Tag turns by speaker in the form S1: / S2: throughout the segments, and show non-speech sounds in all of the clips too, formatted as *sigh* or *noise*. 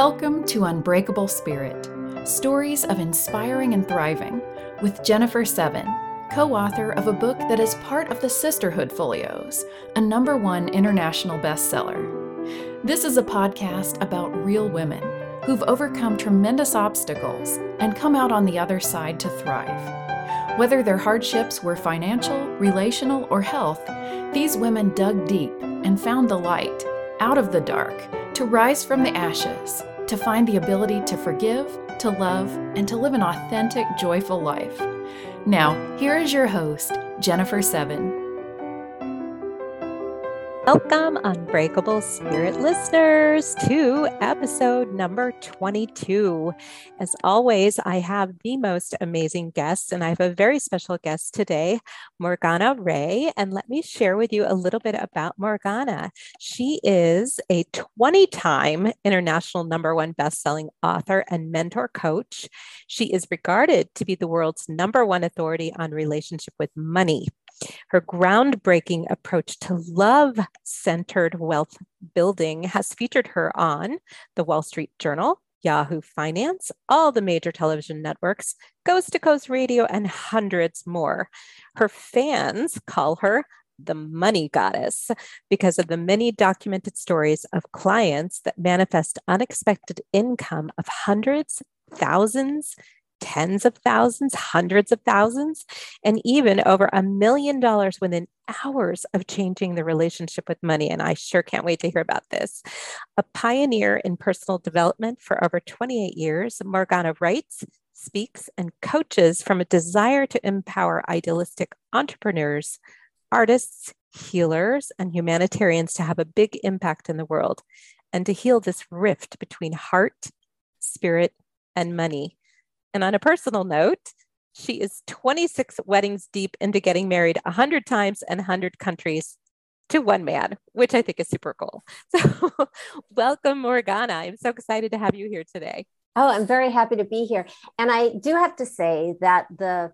S1: Welcome to Unbreakable Spirit Stories of Inspiring and Thriving with Jennifer Seven, co author of a book that is part of the Sisterhood Folios, a number one international bestseller. This is a podcast about real women who've overcome tremendous obstacles and come out on the other side to thrive. Whether their hardships were financial, relational, or health, these women dug deep and found the light out of the dark to rise from the ashes, to find the ability to forgive, to love, and to live an authentic, joyful life. Now, here is your host, Jennifer Seven.
S2: Welcome, Unbreakable Spirit listeners, to episode number 22. As always, I have the most amazing guests, and I have a very special guest today, Morgana Rae. And let me share with you a little bit about Morgana. She is a 20 time international number one best-selling author and mentor coach. She is regarded to be the world's number one authority on relationship with money. Her groundbreaking approach to love centered wealth building has featured her on the Wall Street Journal, Yahoo Finance, all the major television networks, Coast to Coast Radio, and hundreds more. Her fans call her the money goddess because of the many documented stories of clients that manifest unexpected income of hundreds, thousands, tens of thousands, hundreds of thousands, and even over a million dollars within hours of changing the relationship with money. And I sure can't wait to hear about this. A pioneer in personal development for over 28 years, Morgana writes, speaks, and coaches from a desire to empower idealistic entrepreneurs, artists, healers, and humanitarians to have a big impact in the world and to heal this rift between heart, spirit, and money and on a personal note, she is 26 weddings deep into getting married 100 times in 100 countries to one man, which I think is super cool. *laughs* So, welcome, Morgana. I'm so excited to have you here today.
S3: Oh, I'm very happy to be here. And I do have to say that the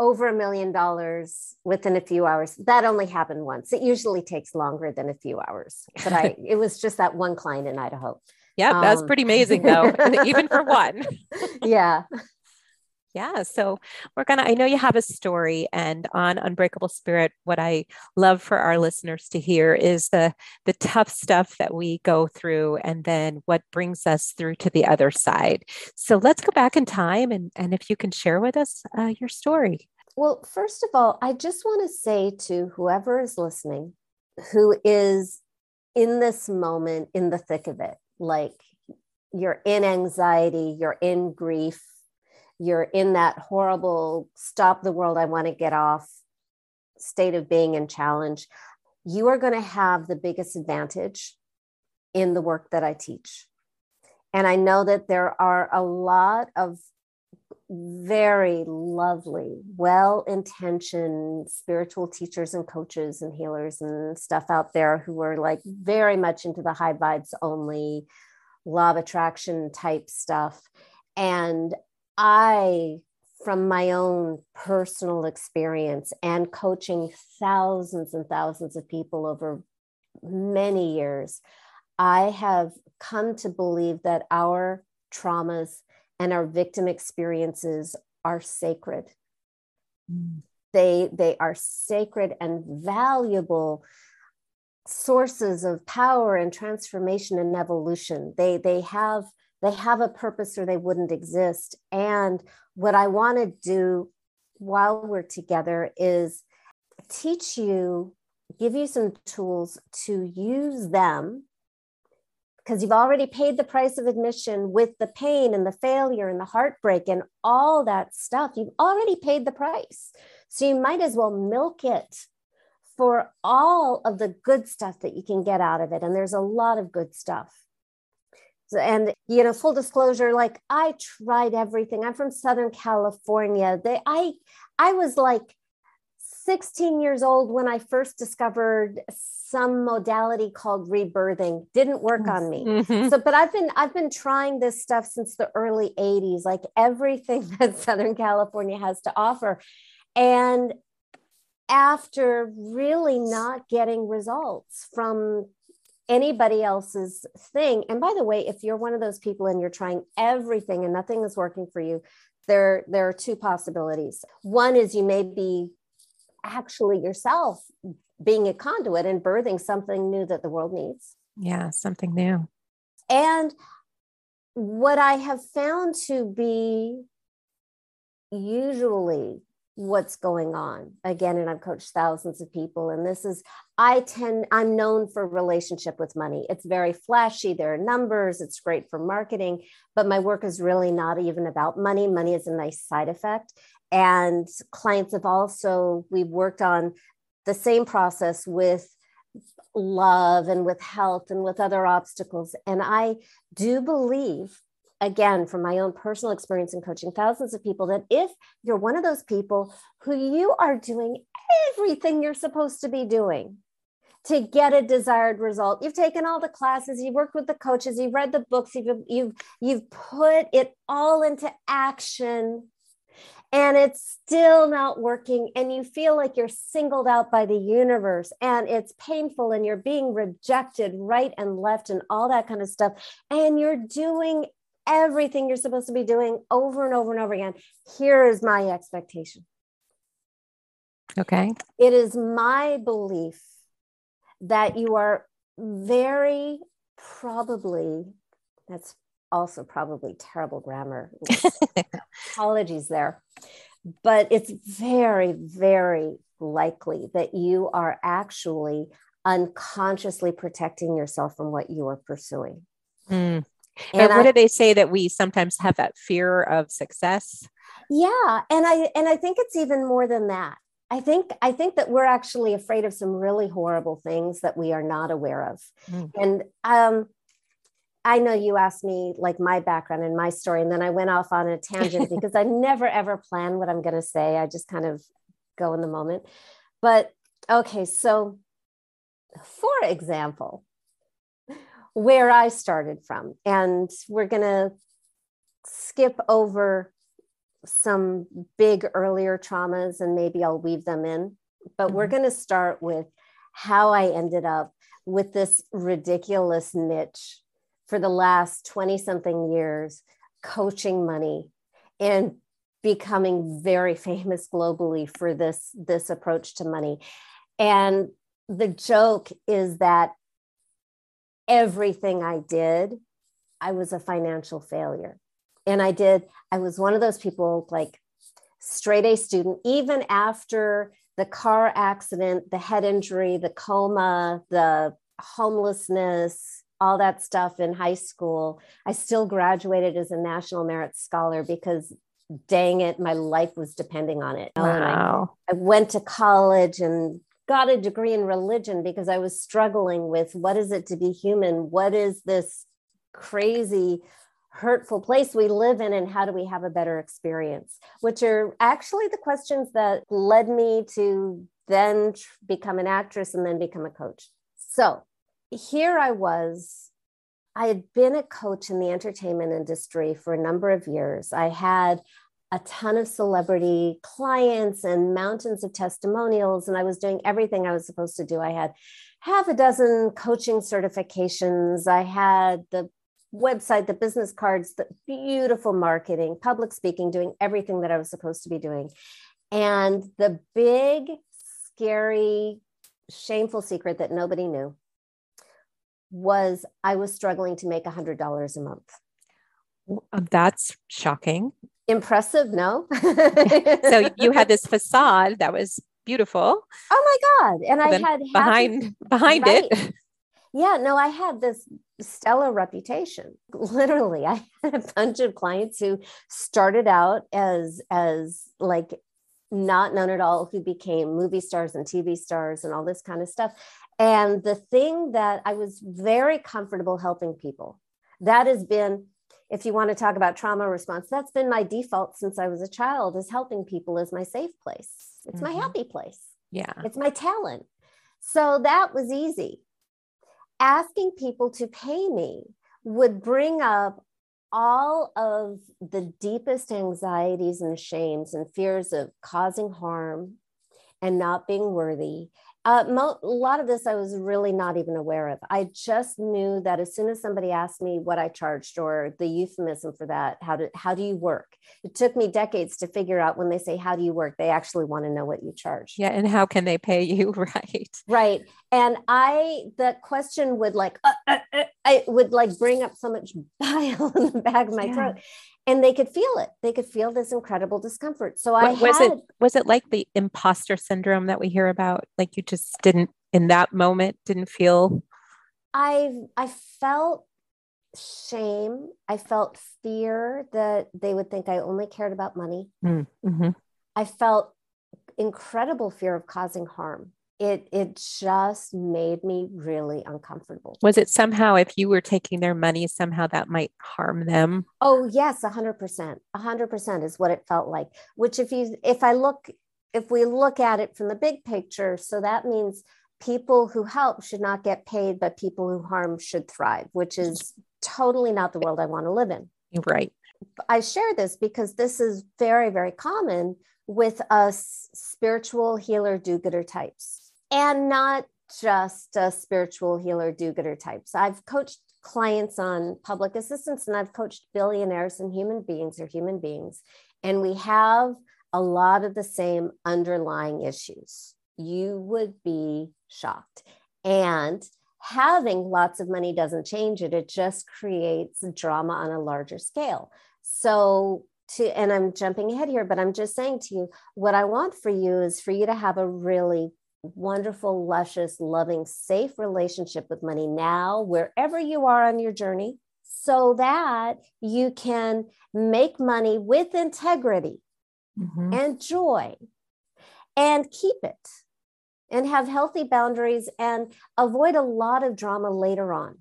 S3: over a million dollars within a few hours that only happened once it usually takes longer than a few hours but i *laughs* it was just that one client in idaho
S2: yeah, um, that's pretty *laughs* amazing though, *laughs* even for one. *laughs*
S3: yeah.
S2: Yeah. So we're gonna, I know you have a story and on Unbreakable Spirit, what I love for our listeners to hear is the the tough stuff that we go through and then what brings us through to the other side. So let's go back in time and, and if you can share with us uh, your story.
S3: Well, first of all, I just want to say to whoever is listening who is in this moment in the thick of it, like you're in anxiety, you're in grief, you're in that horrible stop the world, I want to get off state of being and challenge, you are going to have the biggest advantage in the work that I teach. And I know that there are a lot of very lovely, well intentioned spiritual teachers and coaches and healers and stuff out there who are like very much into the high vibes only, law of attraction type stuff. And I, from my own personal experience and coaching thousands and thousands of people over many years, I have come to believe that our traumas and our victim experiences are sacred. Mm. They, they are sacred and valuable sources of power and transformation and evolution. They, they have they have a purpose or they wouldn't exist. And what I want to do while we're together is teach you, give you some tools to use them because you've already paid the price of admission with the pain and the failure and the heartbreak and all that stuff. You've already paid the price. So you might as well milk it for all of the good stuff that you can get out of it. And there's a lot of good stuff. And you know, full disclosure, like I tried everything. I'm from Southern California. They I I was like 16 years old when I first discovered some modality called rebirthing didn't work on me mm-hmm. so but i've been i've been trying this stuff since the early 80s like everything *laughs* that southern california has to offer and after really not getting results from anybody else's thing. And by the way, if you're one of those people and you're trying everything and nothing is working for you, there, there are two possibilities. One is you may be actually yourself being a conduit and birthing something new that the world needs.
S2: Yeah, something new.
S3: And what I have found to be usually what's going on again and i've coached thousands of people and this is i tend i'm known for relationship with money. It's very flashy. There are numbers. It's great for marketing. But my work is really not even about money. Money is a nice side effect and clients have also we've worked on the same process with love and with health and with other obstacles. And i do believe again from my own personal experience in coaching thousands of people that if you're one of those people who you are doing everything you're supposed to be doing to get a desired result you've taken all the classes you've worked with the coaches you've read the books you've you've you've put it all into action and it's still not working and you feel like you're singled out by the universe and it's painful and you're being rejected right and left and all that kind of stuff and you're doing everything you're supposed to be doing over and over and over again. Here is my expectation.
S2: Okay.
S3: It is my belief that you are very probably, that's also probably terrible grammar. *laughs* Apologies there. But it's very, very likely that you are actually unconsciously protecting yourself from what you are pursuing.
S2: Mm. And, what I, do they say that we sometimes have that fear of success?
S3: Yeah, and I and I think it's even more than that. I think I think that we're actually afraid of some really horrible things that we are not aware of. Mm. And um I know you asked me like my background and my story, and then I went off on a tangent *laughs* because I never ever plan what I'm going to say. I just kind of go in the moment. But okay, so for example, where I started from. And we're going to skip over some big earlier traumas and maybe I'll weave them in. But mm-hmm. we're going to start with how I ended up with this ridiculous niche for the last 20 something years, coaching money and becoming very *laughs* famous globally for this this approach to money and the joke is that everything I did, I was a financial failure. And I did, I was one of those people like straight A student, even after the car accident, the head injury, the coma, the homelessness, all that stuff in high school. I still graduated as a National Merit Scholar because dang it, my life was depending on it.
S2: Wow.
S3: I, I went to college and got a degree in religion because I was struggling with what is it to be human? What is this crazy, hurtful place we live in? And how do we have a better experience? Which are actually the questions that led me to then become an actress and then become a coach. So here I was. I had been a coach in the entertainment industry for a number of years. I had a ton of celebrity clients and mountains of testimonials and i was doing everything i was supposed to do i had half a dozen coaching certifications i had the website the business cards the beautiful marketing public speaking doing everything that i was supposed to be doing and the big scary shameful secret that nobody knew was i was struggling to make $100 a month.
S2: Uh, that's shocking.
S3: Impressive no? *laughs*
S2: So you had *laughs* this facade that was beautiful.
S3: Oh my god. And i had
S2: behind happy, behind right. it.
S3: Yeah no i had this stellar reputation. Literally i had a bunch of clients who started out as as like not known at all who became movie stars and tv stars and all this kind of stuff and the thing that i was very comfortable helping people that has been if you want to talk about trauma response, that's been my default since I was a child is helping people is my safe place. It's mm-hmm. my happy place.
S2: Yeah.
S3: It's my talent. So that was easy. Asking people to pay me would bring up all of the deepest anxieties and shames and fears of causing harm and not being worthy Uh, mo- a lot of this I was really not even aware of. I just knew that as soon as somebody asked me what I charged or the euphemism for that, how do how do you work? It took me decades to figure out when they say how do you work, they actually want to know what you charge.
S2: Yeah, and how can they pay you, *laughs* right?
S3: Right. And I the question would like uh, uh, uh, I would like bring up so much *laughs* bile in the back of my yeah. throat and they could feel it. They could feel this incredible discomfort. So i
S2: was
S3: had,
S2: it was it like the imposter syndrome that we hear about? Like you just didn't in that moment didn't feel
S3: i i felt shame. I felt fear that they would think i only cared about money.
S2: Mm, mm-hmm.
S3: i felt incredible fear of causing harm it it just made me really uncomfortable.
S2: Was it somehow if you were taking their money somehow that might harm them?
S3: Oh yes 100% 100% is what it felt like which if you if i look if we look at it from the big picture so that means people who help should not get paid but people who harm should thrive which is totally not the world i want to live in.
S2: Right.
S3: I share this because this is very very common with us spiritual healer do-gooder types and not just a spiritual healer do-gooder types. I've coached clients on public assistance and I've coached billionaires and human beings or human beings. And we have a lot of the same underlying issues. You would be shocked. And having lots of money doesn't change it, it just creates drama on a larger scale. So, to, and I'm jumping ahead here, but I'm just saying to you, what I want for you is for you to have a really wonderful, luscious, loving, safe relationship with money now, wherever you are on your journey, so that you can make money with integrity mm-hmm. and joy and keep it and have healthy boundaries and avoid a lot of drama later on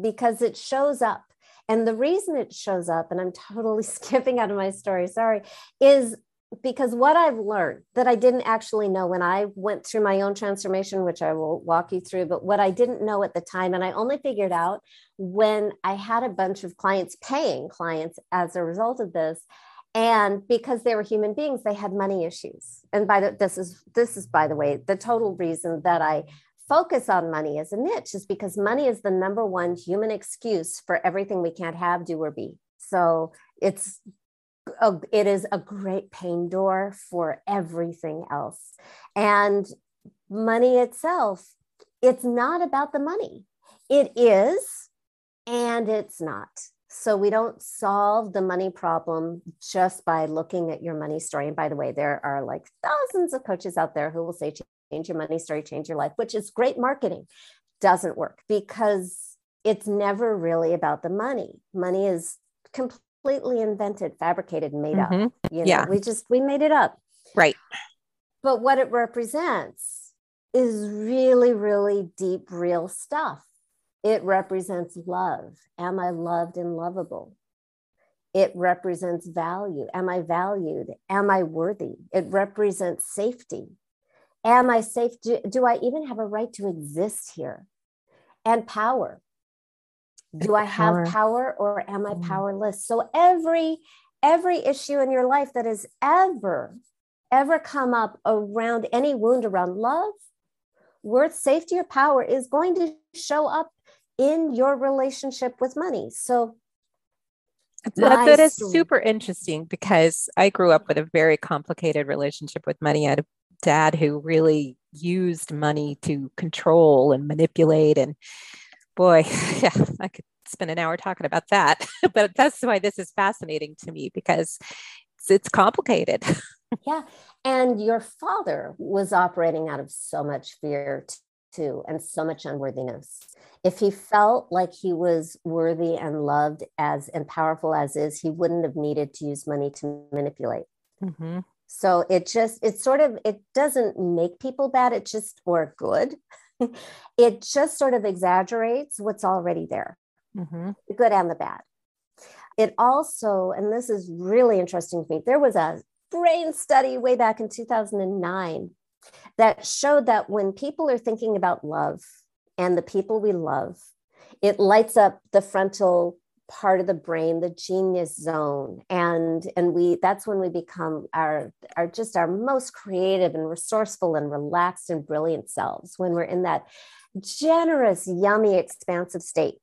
S3: because it shows up. And the reason it shows up, and I'm totally *laughs* skipping out of my story, sorry, is because what I've learned that I didn't actually know when I went through my own transformation, which I will walk you through, but what I didn't know at the time, and I only figured out when I had a bunch of clients paying clients as a result of this. And because they were human beings, they had money issues. And by the this is this is by the way, the total reason that I focus on money as a niche is because money is the number one human excuse for everything we can't have, do, or be. So it's a, it is a great pain door for everything else. And money itself, it's not about the money. It is, and it's not. So we don't solve the money problem just by looking at your money story. And by the way, there are like thousands of coaches out there who will say, change your money story, change your life, which is great marketing. Doesn't work because it's never really about the money. Money is completely completely invented, fabricated, made mm-hmm. up. You know, yeah. we just we made it up.
S2: Right.
S3: But what it represents is really, really deep, real stuff. It represents love. Am I loved and lovable? It represents value. Am I valued? Am I worthy? It represents safety. Am I safe? Do, do I even have a right to exist here? And power do i have power. or am i mm. powerless? So every every issue in your life that has ever ever come up around any wound around love worth safety or power is going to show up in your relationship with money. So
S2: that, that is super interesting because i grew up with a very complicated relationship with money. I had a dad who really used money to control and manipulate and boy, *laughs* yeah, I could spend an hour talking about that. *laughs* but that's why this is fascinating to me because it's, it's complicated. *laughs*
S3: yeah. And your father was operating out of so much fear too, and so much unworthiness. If he felt like he was worthy and loved as and powerful as is, he wouldn't have needed to use money to manipulate. Mm-hmm. So it just, it sort of, it doesn't make people bad. It just, or good. *laughs* it just sort of exaggerates what's already there, mm-hmm. the good and the bad. It also, and this is really interesting to me, there was a brain study way back in 2009 that showed that when people are thinking about love and the people we love, it lights up the frontal part of the brain the genius zone. And and we that's when we become our our just our most creative and resourceful and relaxed and brilliant selves when we're in that generous yummy expansive state.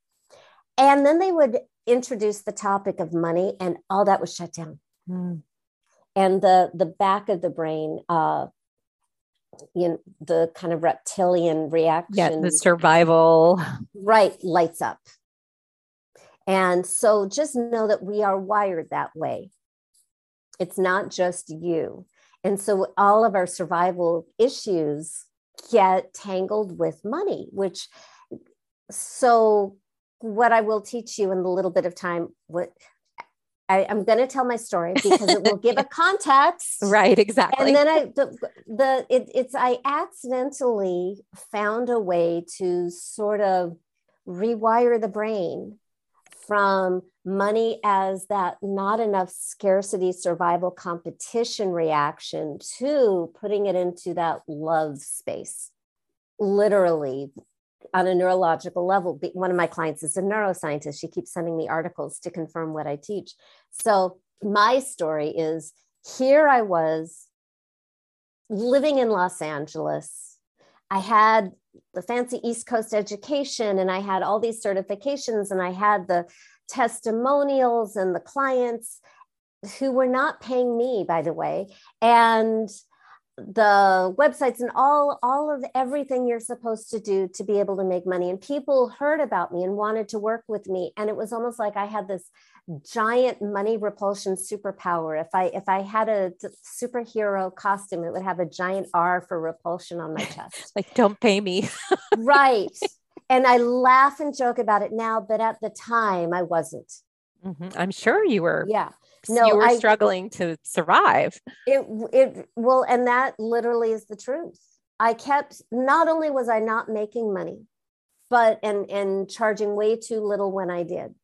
S3: And then they would introduce the topic of money and all that was shut down. Mm. and the the back of the brain uh you know, the kind of reptilian reaction
S2: yeah the survival.
S3: Right lights up and so just know that we are wired that way. It's not just you. And so all of our survival issues get tangled with money, which so what I will teach you in the little bit of time, what I, am going to tell my story because it will give a *laughs* context.
S2: right, exactly.
S3: And then I, the, the it, it's, I accidentally found a way to sort of rewire the brain from money as that not enough scarcity survival competition reaction to putting it into that love space literally on a neurological level. One of my clients is a neuroscientist. She keeps sending me articles to confirm what i teach. So my story is here i was living in los angeles. I had the fancy East Coast education and I had all these certifications and I had the testimonials and the clients who were not paying me, by the way. And the websites and all all of everything you're supposed to do to be able to make money and people heard about me and wanted to work with me and it was almost like i had this giant money repulsion superpower. If i if i had a superhero costume it would have a giant r for repulsion on my *laughs* chest.
S2: Like don't pay me. *laughs*
S3: Right. And i laugh and joke about it now but at the time i wasn't.
S2: Mm-hmm. i'm sure you were.
S3: Yeah.
S2: No, you were I, struggling to survive.
S3: It it well, and that literally is the truth. I kept not only was I not making money, but and and charging way too little when I did,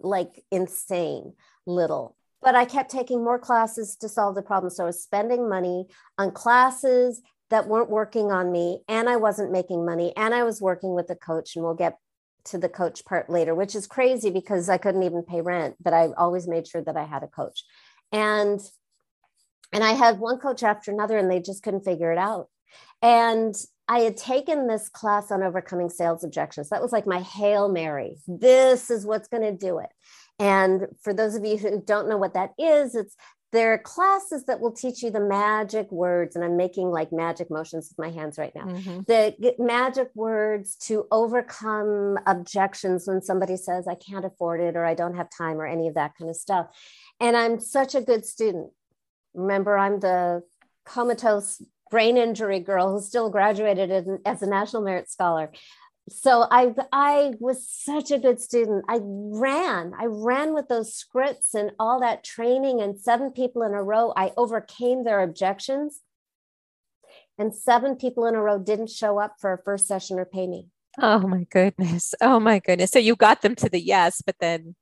S3: like insane little. But I kept taking more classes to solve the problem. So I was spending money on classes that weren't working on me, and I wasn't making money, and I was working with a coach, and we'll get to the coach part later, which is crazy because I couldn't even pay rent, but I always made sure that I had a coach. And and I had one coach after another and they just couldn't figure it out. And I had taken this class on overcoming sales objections. That was like my Hail Mary. This is what's going to do it. And for those of you who don't know what that is, it's there are classes that will teach you the magic words and i'm making like magic motions with my hands right now mm-hmm. the magic words to overcome objections when somebody says i can't afford it or i don't have time or any of that kind of stuff and i'm such a good student remember i'm the comatose brain injury girl who still graduated as a national merit scholar so I I was such a good student. I ran. I ran with those scripts and all that training and seven people in a row. I overcame their objections. And seven people in a row didn't show up for a first session or pay me.
S2: Oh my goodness. Oh my goodness. So you got them to the yes, but then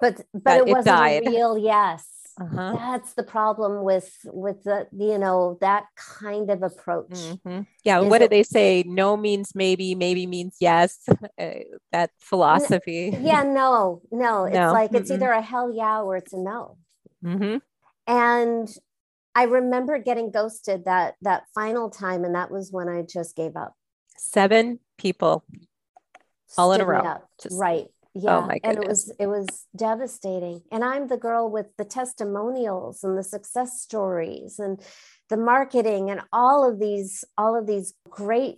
S3: but but it, it wasn't died. a real yes uh-huh. that's the problem with with the you know that kind of approach
S2: mm-hmm. yeah what do they say? No means maybe maybe means yes. Uh, *laughs* that philosophy.
S3: n- yeah no no. *laughs* It's like it's either a hell yeah or it's a no. Mm-hmm. and i remember getting ghosted that that final time and that was when i just gave up.
S2: Seven people. All in a row.
S3: Just, right Oh yeah oh and it was it was devastating and i'm the girl with the testimonials and the success stories and the marketing and all of these all of these great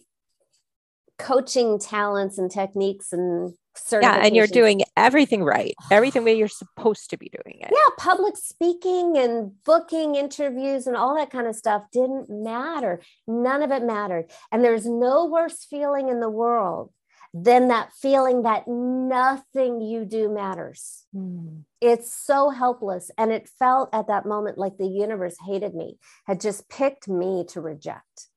S3: coaching talents and techniques and
S2: yeah and you're doing everything right everything way you're supposed to be doing it.
S3: Yeah public speaking and booking interviews and all that kind of stuff didn't matter none of it mattered and there's no worse feeling in the world then that feeling that nothing you do matters. Mm. It's so helpless. And it felt at that moment like the universe hated me, had just picked me to reject.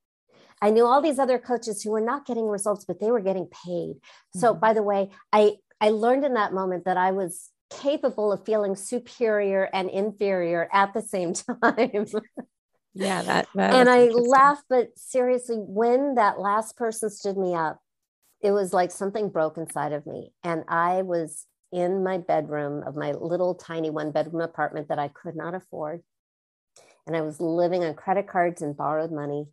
S3: I knew all these other coaches who were not getting results, but they were getting paid. So, hmm. by the way, I, I learned in that moment that I was capable of feeling superior and inferior at the same *laughs* time.
S2: yeah, that, that
S3: and I laughed, but seriously, when that last person stood me up, it was like something broke inside of me and i was in my bedroom of my little tiny one bedroom apartment that I could not afford. And I was living on credit cards and borrowed money.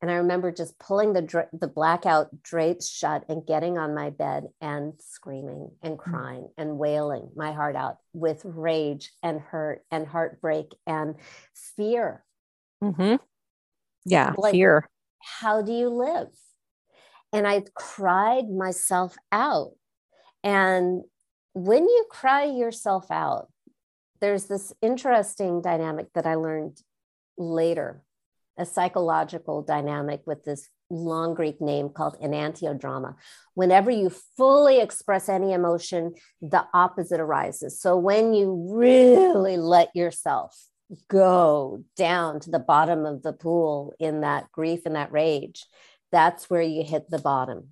S3: And I remember just pulling the the blackout drapes shut and getting on my bed and screaming and mm. crying and wailing my heart out with rage and hurt and heartbreak and fear.
S2: Mm-hmm. Yeah, like, fear.
S3: How do you live? And I cried myself out. And when you cry yourself out, there's this interesting dynamic that I learned later a psychological dynamic with this long Greek name called enantiodromia. Whenever you fully express any emotion, the opposite arises. So when you really let yourself go down to the bottom of the pool in that grief and that rage, that's where you hit the bottom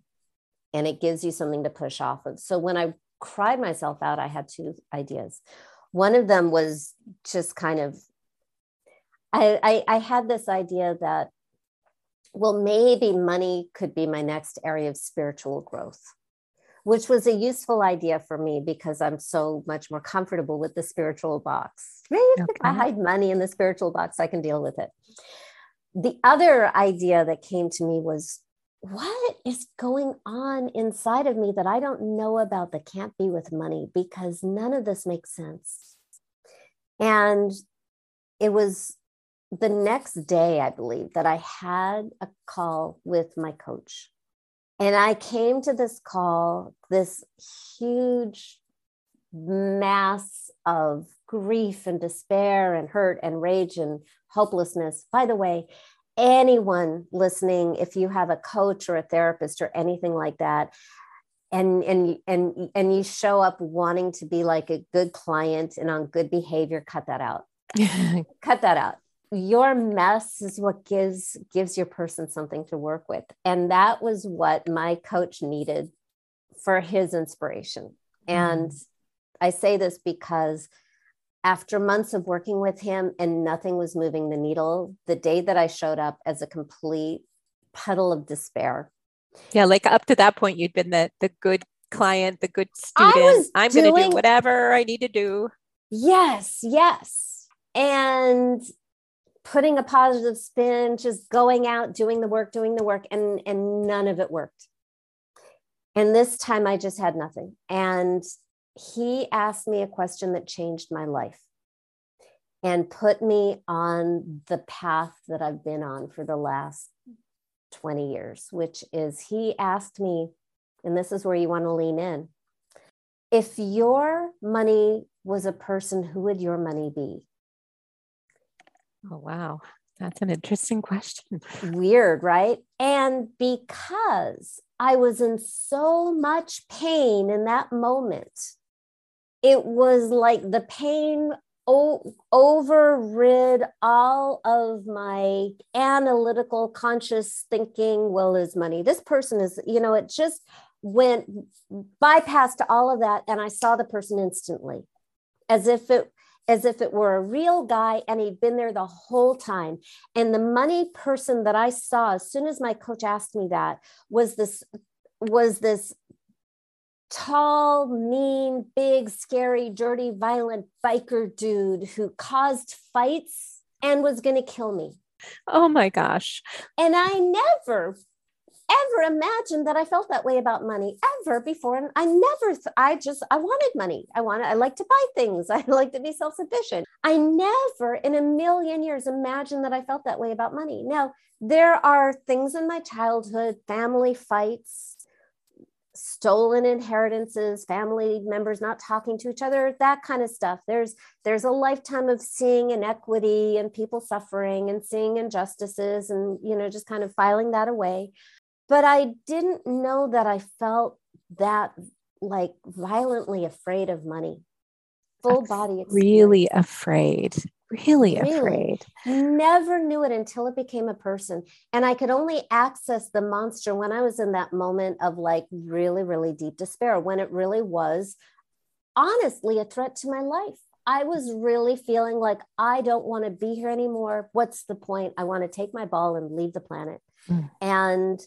S3: and it gives you something to push off of. So when I cried myself out, I had two ideas. One of them was just kind of I, I, I had this idea that, well, maybe money could be my next area of spiritual growth which was a useful idea for me because I'm so much more comfortable with the spiritual box. Maybe okay. if I hide money in the spiritual box, I can deal with it. The other idea that came to me was what is going on inside of me that I don't know about that can't be with money because none of this makes sense. And it was the next day, I believe, that I had a call with my coach. And I came to this call, this huge mass of grief and despair and hurt and rage and hopelessness. By the way, anyone listening, if you have a coach or a therapist or anything like that, and and and and you show up wanting to be like a good client and on good behavior, cut that out. *laughs* cut that out your mess is what gives gives your person something to work with and that was what my coach needed for his inspiration and mm. I say this because after months of working with him and nothing was moving the needle the day that i showed up as a complete puddle of despair
S2: yeah like up to that point you'd been the the good client the good student i'm doing, going to do whatever i need to do
S3: yes yes and putting a positive spin, just going out, doing the work, doing the work, and, and none of it worked. And this time I just had nothing. And he asked me a question that changed my life and put me on the path that I've been on for the last 20 years, which is he asked me, and this is where you want to lean in. If your money was a person, who would your money be?
S2: Oh, wow. That's an interesting question.
S3: Weird, right? And because I was in so much pain in that moment, it was like the pain o- overrid all of my analytical, conscious thinking. Well, is money. This person is, you know, it just went bypassed all of that. And I saw the person instantly as if it as if it were a real guy and he'd been there the whole time. And the money person that I saw as soon as my coach asked me that was this was this tall, mean, big, scary, dirty, violent biker dude who caused fights and was going to kill me.
S2: Oh my gosh.
S3: And I never ever imagined that I felt that way about money ever before. And I never, th- I just, I wanted money. I wanted, I like to buy things. *laughs* I like to be self sufficient. I never in a million years imagined that I felt that way about money. Now, there are things in my childhood, family fights, stolen inheritances family members not talking to each other that kind of stuff there's there's a lifetime of seeing inequity and people suffering and seeing injustices and you know just kind of filing that away but I didn't know that I felt that like violently afraid of money. Full body
S2: experience. Really afraid. Really, really afraid.
S3: Never knew it until it became a person. And I could only access the monster when I was in that moment of like really, really deep despair, when it really was honestly a threat to my life. I was really feeling like I don't want to be here anymore. What's the point? I want to take my ball and leave the planet. Mm. And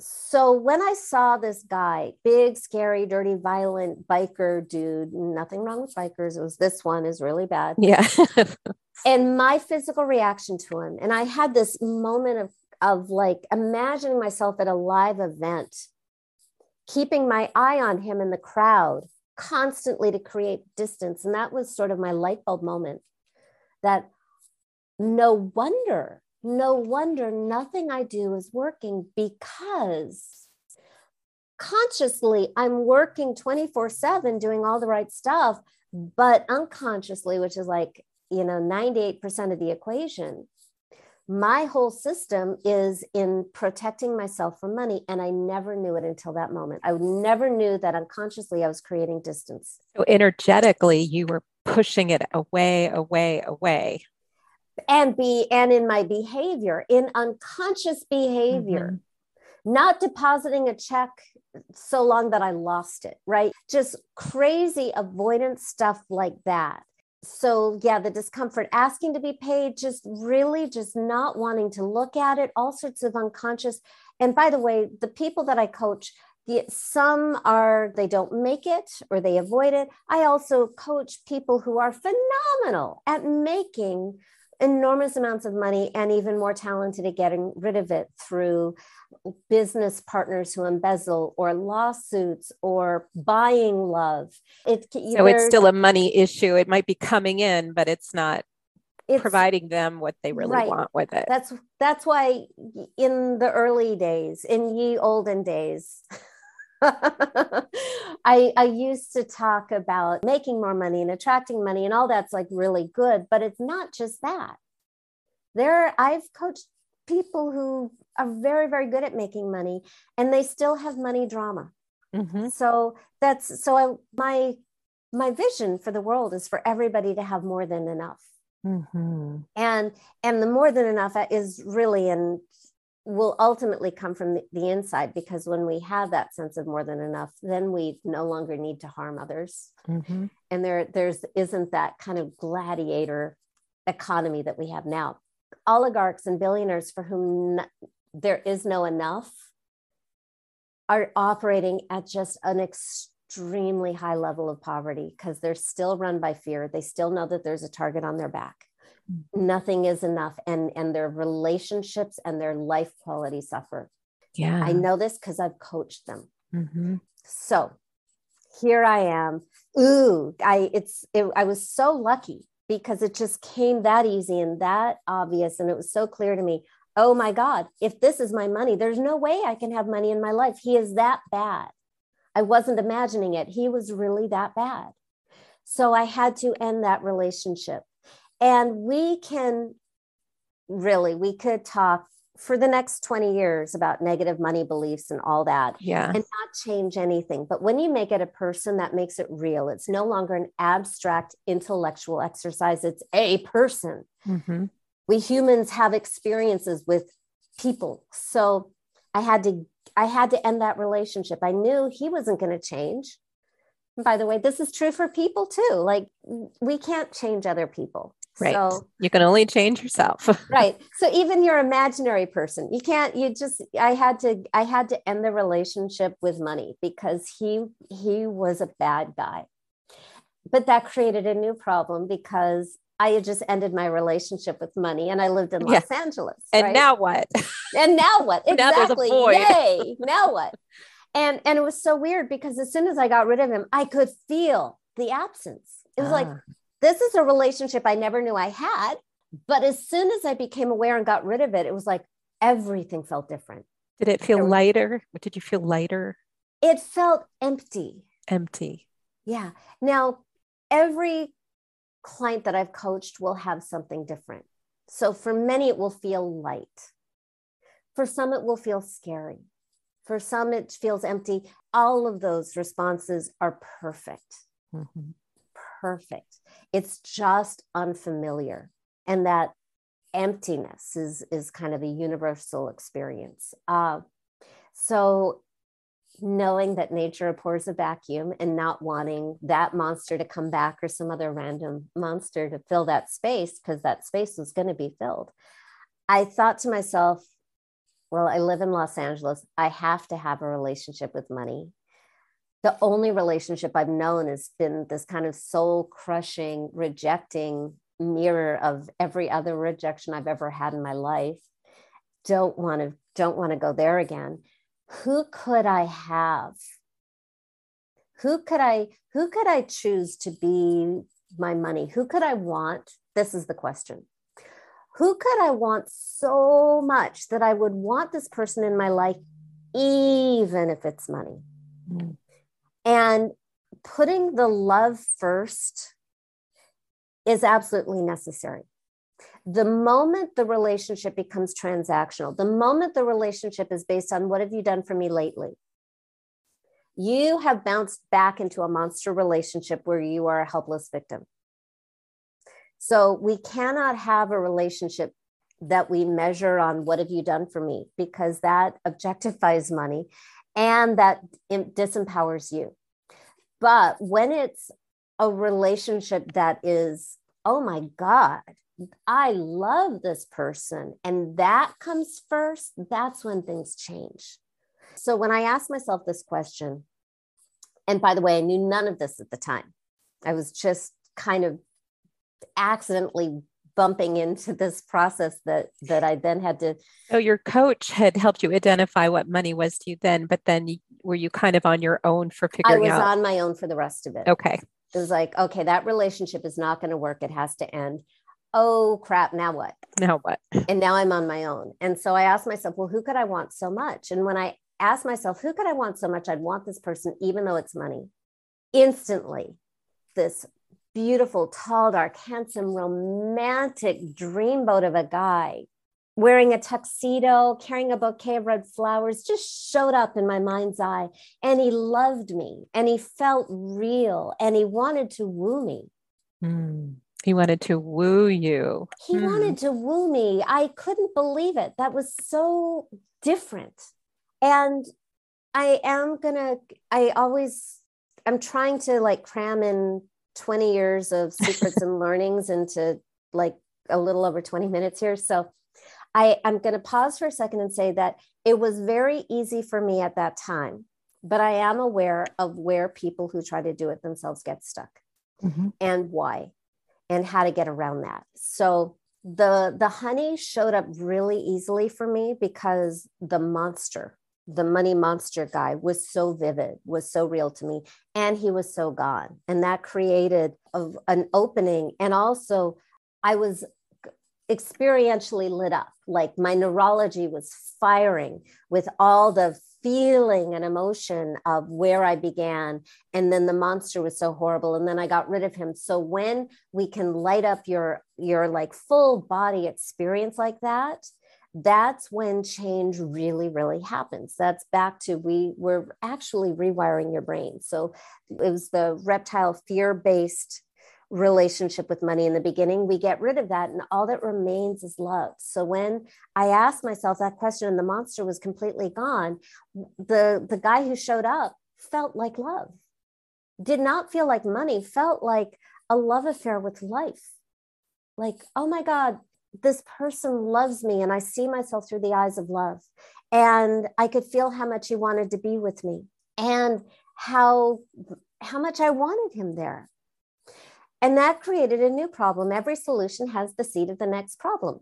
S3: so when I saw this guy, big, scary, dirty, violent biker dude, nothing wrong with bikers. It was this one is really bad.
S2: Yeah. *laughs*
S3: and my physical reaction to him, and I had this moment of of like imagining myself at a live event, keeping my eye on him in the crowd constantly to create distance. And that was sort of my light bulb moment that no wonder no wonder nothing I do is working because consciously I'm working 24 7 doing all the right stuff, but unconsciously, which is like, you know, 98% of the equation, my whole system is in protecting myself from money. And I never knew it until that moment. I never knew that unconsciously I was creating distance.
S2: So energetically, you were pushing it away, away, away
S3: and be and in my behavior in unconscious behavior. Mm-hmm. not depositing a check so long that i lost it right? Just crazy avoidance stuff like that. So yeah the discomfort asking to be paid just really just not wanting to look at it all sorts of unconscious. And by the way the people that i coach the, some are they don't make it or they avoid it. I also coach people who are phenomenal at making enormous amounts of money and even more talented at getting rid of it through business partners who embezzle or lawsuits or buying love.
S2: It, so it's still a money issue. It might be coming in, but it's not it's, providing them what they really right. want with it.
S3: That's that's why in the early days, in ye olden days, *laughs* I, I used to talk about making more money and attracting money and all that's like really good, but it's not just that. There, I've coached people who are very, very good at making money and they still have money drama. Mm-hmm. So that's so I, my my vision for the world is for everybody to have more than enough. Mm-hmm. And and the more than enough is really in will ultimately come from the, the, inside because when we have that sense of more than enough then we no longer need to harm others. Mm-hmm. and there there's isn't that kind of gladiator economy that we have now. Oligarchs and billionaires for whom there is no enough are operating at just an extremely high level of poverty because they're still run by fear. They still know that there's a target on their back nothing is enough and and their relationships and their life quality suffer. Yeah. I know this because i've coached them. Mm-hmm. so here i am. Ooh i it's it, i was so lucky because it just came that easy and that obvious and it was so clear to me. Oh my god if this is my money there's no way i can have money in my life. He is that bad. I wasn't imagining it. He was really that bad. So i had to end that relationship and we can really, we could talk for the next 20 years about negative money beliefs and all that.
S2: Yeah.
S3: And not change anything. But when you make it a person, that makes it real. It's no longer an abstract intellectual exercise, it's a person. Mm-hmm. We humans have experiences with people. So I had to I had to end that relationship. I knew he wasn't going to change. And by the way, this is true for people too. Like we can't change other people.
S2: Right. So, you can only change yourself. *laughs*
S3: right. So even your imaginary person, you can't, you just, I had to, I had to end the relationship with money because he, he was a bad guy. But that created a new problem because I had just ended my relationship with money and I lived in Los yeah. Angeles.
S2: And right? now what?
S3: And now what? *laughs* Exactly. now Yay. *laughs* Now what? And and it was so weird because as soon as I got rid of him, I could feel the absence. It was ah. like this is a relationship I never knew I had. But as soon as I became aware and got rid of it, it was like everything felt different.
S2: Did it feel lighter? Did you feel lighter?
S3: It felt empty.
S2: Empty.
S3: Yeah. Now, every client that I've coached will have something different. So for many, it will feel light. For some, it will feel scary. For some, it feels empty. All of those responses are perfect. Mm-hmm. Perfect. It's just unfamiliar. And that emptiness is, is kind of a universal experience. Uh, so knowing that nature abhors a vacuum and not wanting that monster to come back or some other random monster to fill that space because that space was going to be filled. I thought to myself, well, I live in Los Angeles. I have to have a relationship with money. The only relationship I've known has been this kind of soul crushing, rejecting mirror of every other rejection I've ever had in my life. Don't want to, don't want to go there again. Who could I have? Who could I, who could I choose to be my money? Who could I want? This is the question who could I want so much that I would want this person in my life, even if it's money? Mm. And putting the love first is absolutely necessary. The moment the relationship becomes transactional, the moment the relationship is based on what have you done for me lately, you have bounced back into a monster relationship where you are a helpless victim. So we cannot have a relationship that we measure on what have you done for me because that objectifies money and that disempowers you. But when it's a relationship that is, oh my God, I love this person, and that comes first, that's when things change. So when I asked myself this question, and by the way, I knew none of this at the time, I was just kind of accidentally bumping into this process that that I then had to.
S2: So your coach had helped you identify what money was to you then, but then were you kind of on your own for figuring
S3: out?
S2: I was
S3: out? on my own for the rest of it.
S2: Okay.
S3: It was like, okay, that relationship is not going to work. It has to end. Oh crap! Now what?
S2: Now what?
S3: And now I'm on my own. And so I asked myself, well, who could I want so much? And when I asked myself, who could I want so much? I'd want this person, even though it's money. Instantly, this beautiful, tall, dark, handsome, romantic dreamboat of a guy wearing a tuxedo, carrying a bouquet of red flowers, just showed up in my mind's eye. And he loved me and he felt real and he wanted to woo me.
S2: Mm. He wanted to woo you.
S3: He mm. wanted to woo me. I couldn't believe it. That was so different. And I am going to, I always, I'm trying to like cram in 20 years of secrets and *laughs* learnings into like a little over 20 minutes here. So I, I'm going to pause for a second and say that it was very easy for me at that time, but I am aware of where people who try to do it themselves get stuck mm-hmm. and why and how to get around that. So the the honey showed up really easily for me because the monster the money monster guy was so vivid, was so real to me, and he was so gone. And that created a, an opening. And also, I was experientially lit up. Like my neurology was firing with all the feeling and emotion of where I began. And then the monster was so horrible. And then I got rid of him. So when we can light up your your like full body experience like that, that's when change really really happens. That's back to we we're actually rewiring your brain. So it was the reptile fear based relationship with money in the beginning. We get rid of that and all that remains is love. So when i asked myself that question and the monster was completely gone the the guy who showed up felt like love. Did not feel like money felt like a love affair with life. Like oh my god this person loves me and I see myself through the eyes of love. And I could feel how much he wanted to be with me and how how much I wanted him there. And that created a new problem. Every solution has the seed of the next problem,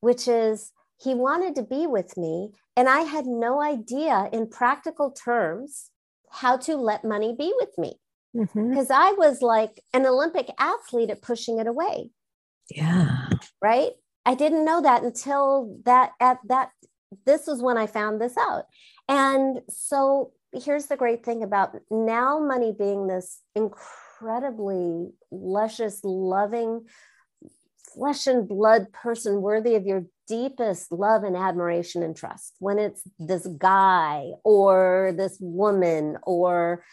S3: which is he wanted to be with me. And I had no idea in practical terms how to let money be with me. Because mm-hmm. I was like an Olympic athlete at pushing it away.
S2: Yeah.
S3: Right. I didn't know that until that at that this was when I found this out. And so here's the great thing about now money being this incredibly luscious, loving, flesh and blood person worthy of your deepest love and admiration and trust. When it's this guy or this woman or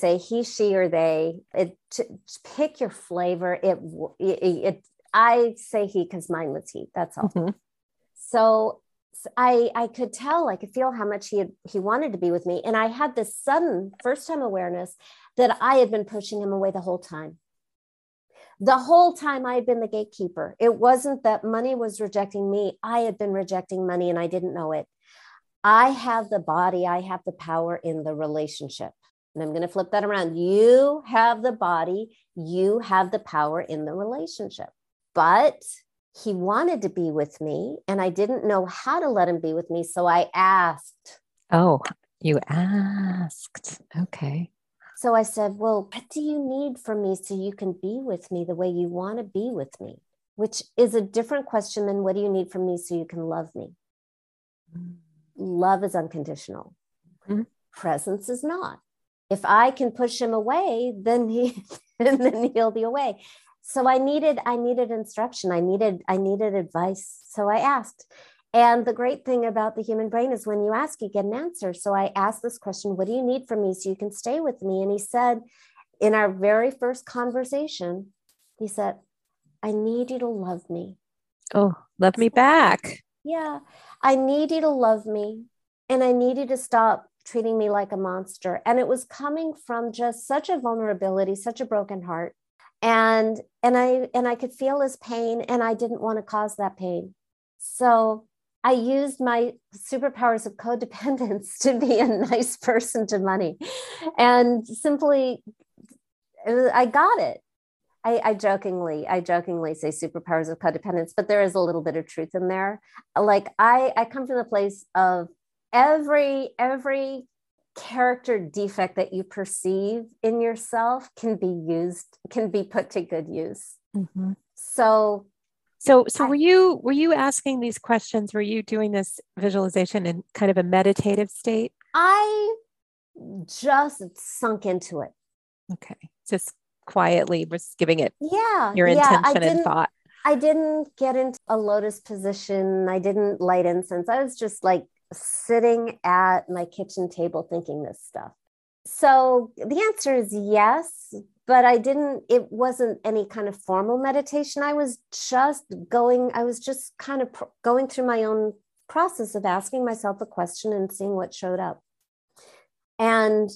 S3: say he, she, or they. It to, pick your flavor. It it, it I say he because mine was he. That's all. Mm-hmm. So I I could tell, I could feel how much he had, he wanted to be with me, and I had this sudden first time awareness that I had been pushing him away the whole time. The whole time I had been the gatekeeper. It wasn't that money was rejecting me, I had been rejecting money and I didn't know it. I have the body, I have the power in the relationship. And I'm going to flip that around. You have the body, you have the power in the relationship. But he wanted to be with me and I didn't know how to let him be with me. So I asked.
S2: Oh, you asked. Okay.
S3: So I said, Well, what do you need from me so you can be with me the way you want to be with me? Which is a different question than what do you need from me so you can love me? Mm. Love is unconditional, mm-hmm. presence is not. If I can push him away, then he *laughs* then he'll be away. So i needed i needed instruction. I needed i needed advice. So i asked. And the great thing about the human brain is when you ask you get an answer. So i asked this question what do you need from me so you can stay with me? And he said in our very first conversation he said i need you to love me.
S2: Oh love me *laughs* back.
S3: Yeah. I need you to love me and i need you to stop treating me like a monster. And it was coming from just such a vulnerability such a broken heart. And and i and i could feel his pain and i didn't want to cause that pain. So i used my superpowers of codependence *laughs* to be a nice person to money. And simply i got it. I, I, jokingly, I jokingly say superpowers of codependence, but there is a little bit of truth in there. Like I, I come from the place of every every character defect that you perceive in yourself can be used can be put to good use. Mm-hmm. so
S2: so so I, were you were you asking these questions? Were you doing this visualization in kind of a meditative state?
S3: I just sunk into it.
S2: Okay. Just quietly was giving it
S3: yeah
S2: your
S3: yeah,
S2: intention and thought.
S3: I didn't get into a lotus position. I didn't light incense. I was just like sitting at my kitchen table thinking this stuff? So the answer is yes, but I didn't, it wasn't any kind of formal meditation. I was just going, I was just kind of going through my own process of asking myself a question and seeing what showed up. And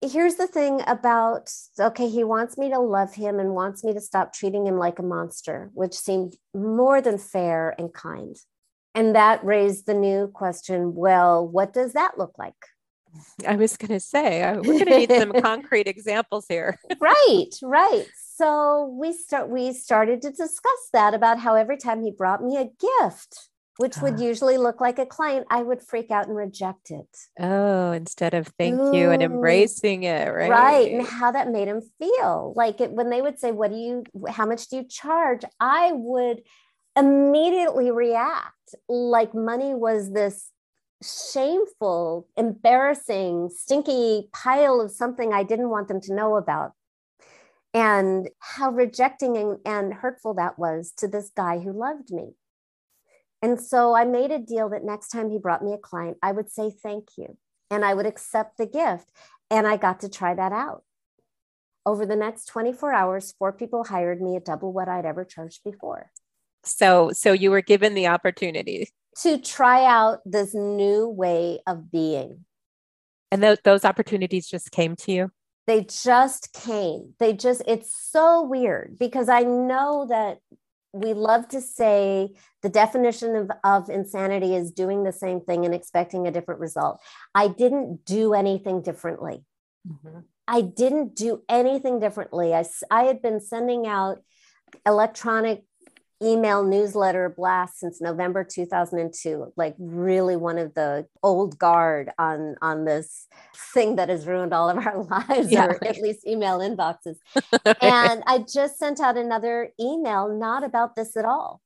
S3: here's the thing about okay, he wants me to love him and wants me to stop treating him like a monster, which seemed more than fair and kind. And that raised the new question well, what does that look like?
S2: I was going to say, uh, we're going to need some *laughs* concrete examples here.
S3: right, right. So we start we started to discuss that about how every time he brought me a gift, which would ah. usually look like a client, I would freak out and reject it.
S2: Oh, instead of thank Ooh. you and embracing it, right?
S3: Right. And how that made him feel. Like it, when they would say, What do you, how much do you charge? I would immediately react like money was this shameful, embarrassing, stinky pile of something I didn't want them to know about. And how rejecting and, and hurtful that was to this guy who loved me. And so I made a deal that next time he brought me a client, I would say thank you and I would accept the gift. And I got to try that out. Over the next 24 hours, four people hired me at double what I'd ever charged before.
S2: So so you were given the opportunity
S3: to try out this new way of being.
S2: And th- those opportunities just came to you?
S3: They just came. They just, it's so weird because I know that we love to say the definition of, of insanity is doing the same thing and expecting a different result. I didn't do anything differently. Mm-hmm. I didn't do anything differently. I, I had been sending out electronic email newsletter blast since November 2002 like really one of the old guard on on this thing that has ruined all of our *laughs* lives yeah. or at least email inboxes. *laughs* And I just sent out another email not about this at all.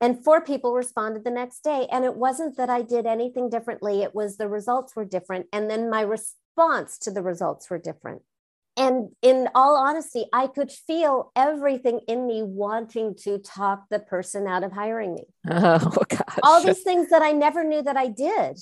S3: And four people responded the next day and it wasn't that I did anything differently. It was the results were different and then my response to the results were different and in all honesty, I could feel everything in me wanting to talk the person out of hiring me. *laughs*
S2: Oh, gosh.
S3: All these things that I never knew that I did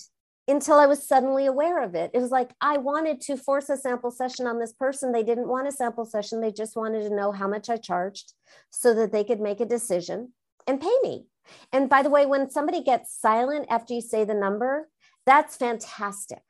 S3: until I was suddenly aware of it. It was like I wanted to force a sample session on this person. They didn't want a sample session, they just wanted to know how much I charged so that they could make a decision and pay me. And by the way, when somebody gets silent after you say the number, that's fantastic.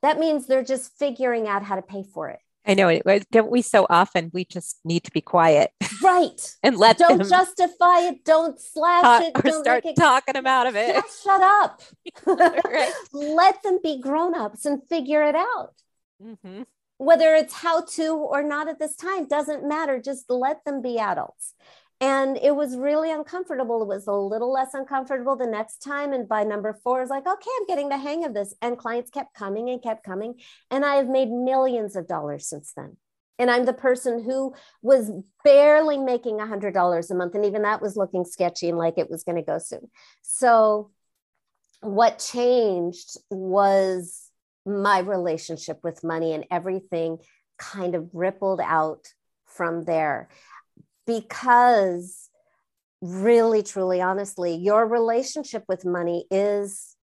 S3: That means they're just figuring out how to pay for it
S2: I know. Don't we so often we just need to be quiet,
S3: right? *laughs*
S2: and let
S3: don't
S2: them
S3: justify it. Don't slash
S2: talk,
S3: it. Don't
S2: start
S3: it.
S2: talking them out of it.
S3: Just shut up. *laughs*
S2: Right. *laughs*
S3: Let them be grown-ups and figure it out.
S2: hmm
S3: Whether it's how to or not at this time doesn't matter. Just let them be adults. And it was really uncomfortable. It was a little less uncomfortable the next time. And by number four, I was like, okay, I'm getting the hang of this. And clients kept coming and kept coming. And I have made millions of dollars since then. And I'm the person who was barely making $100 a month. And even that was looking sketchy and like it was going to go soon. So, what changed was my relationship with money, and everything kind of rippled out from there because really truly honestly your relationship with money is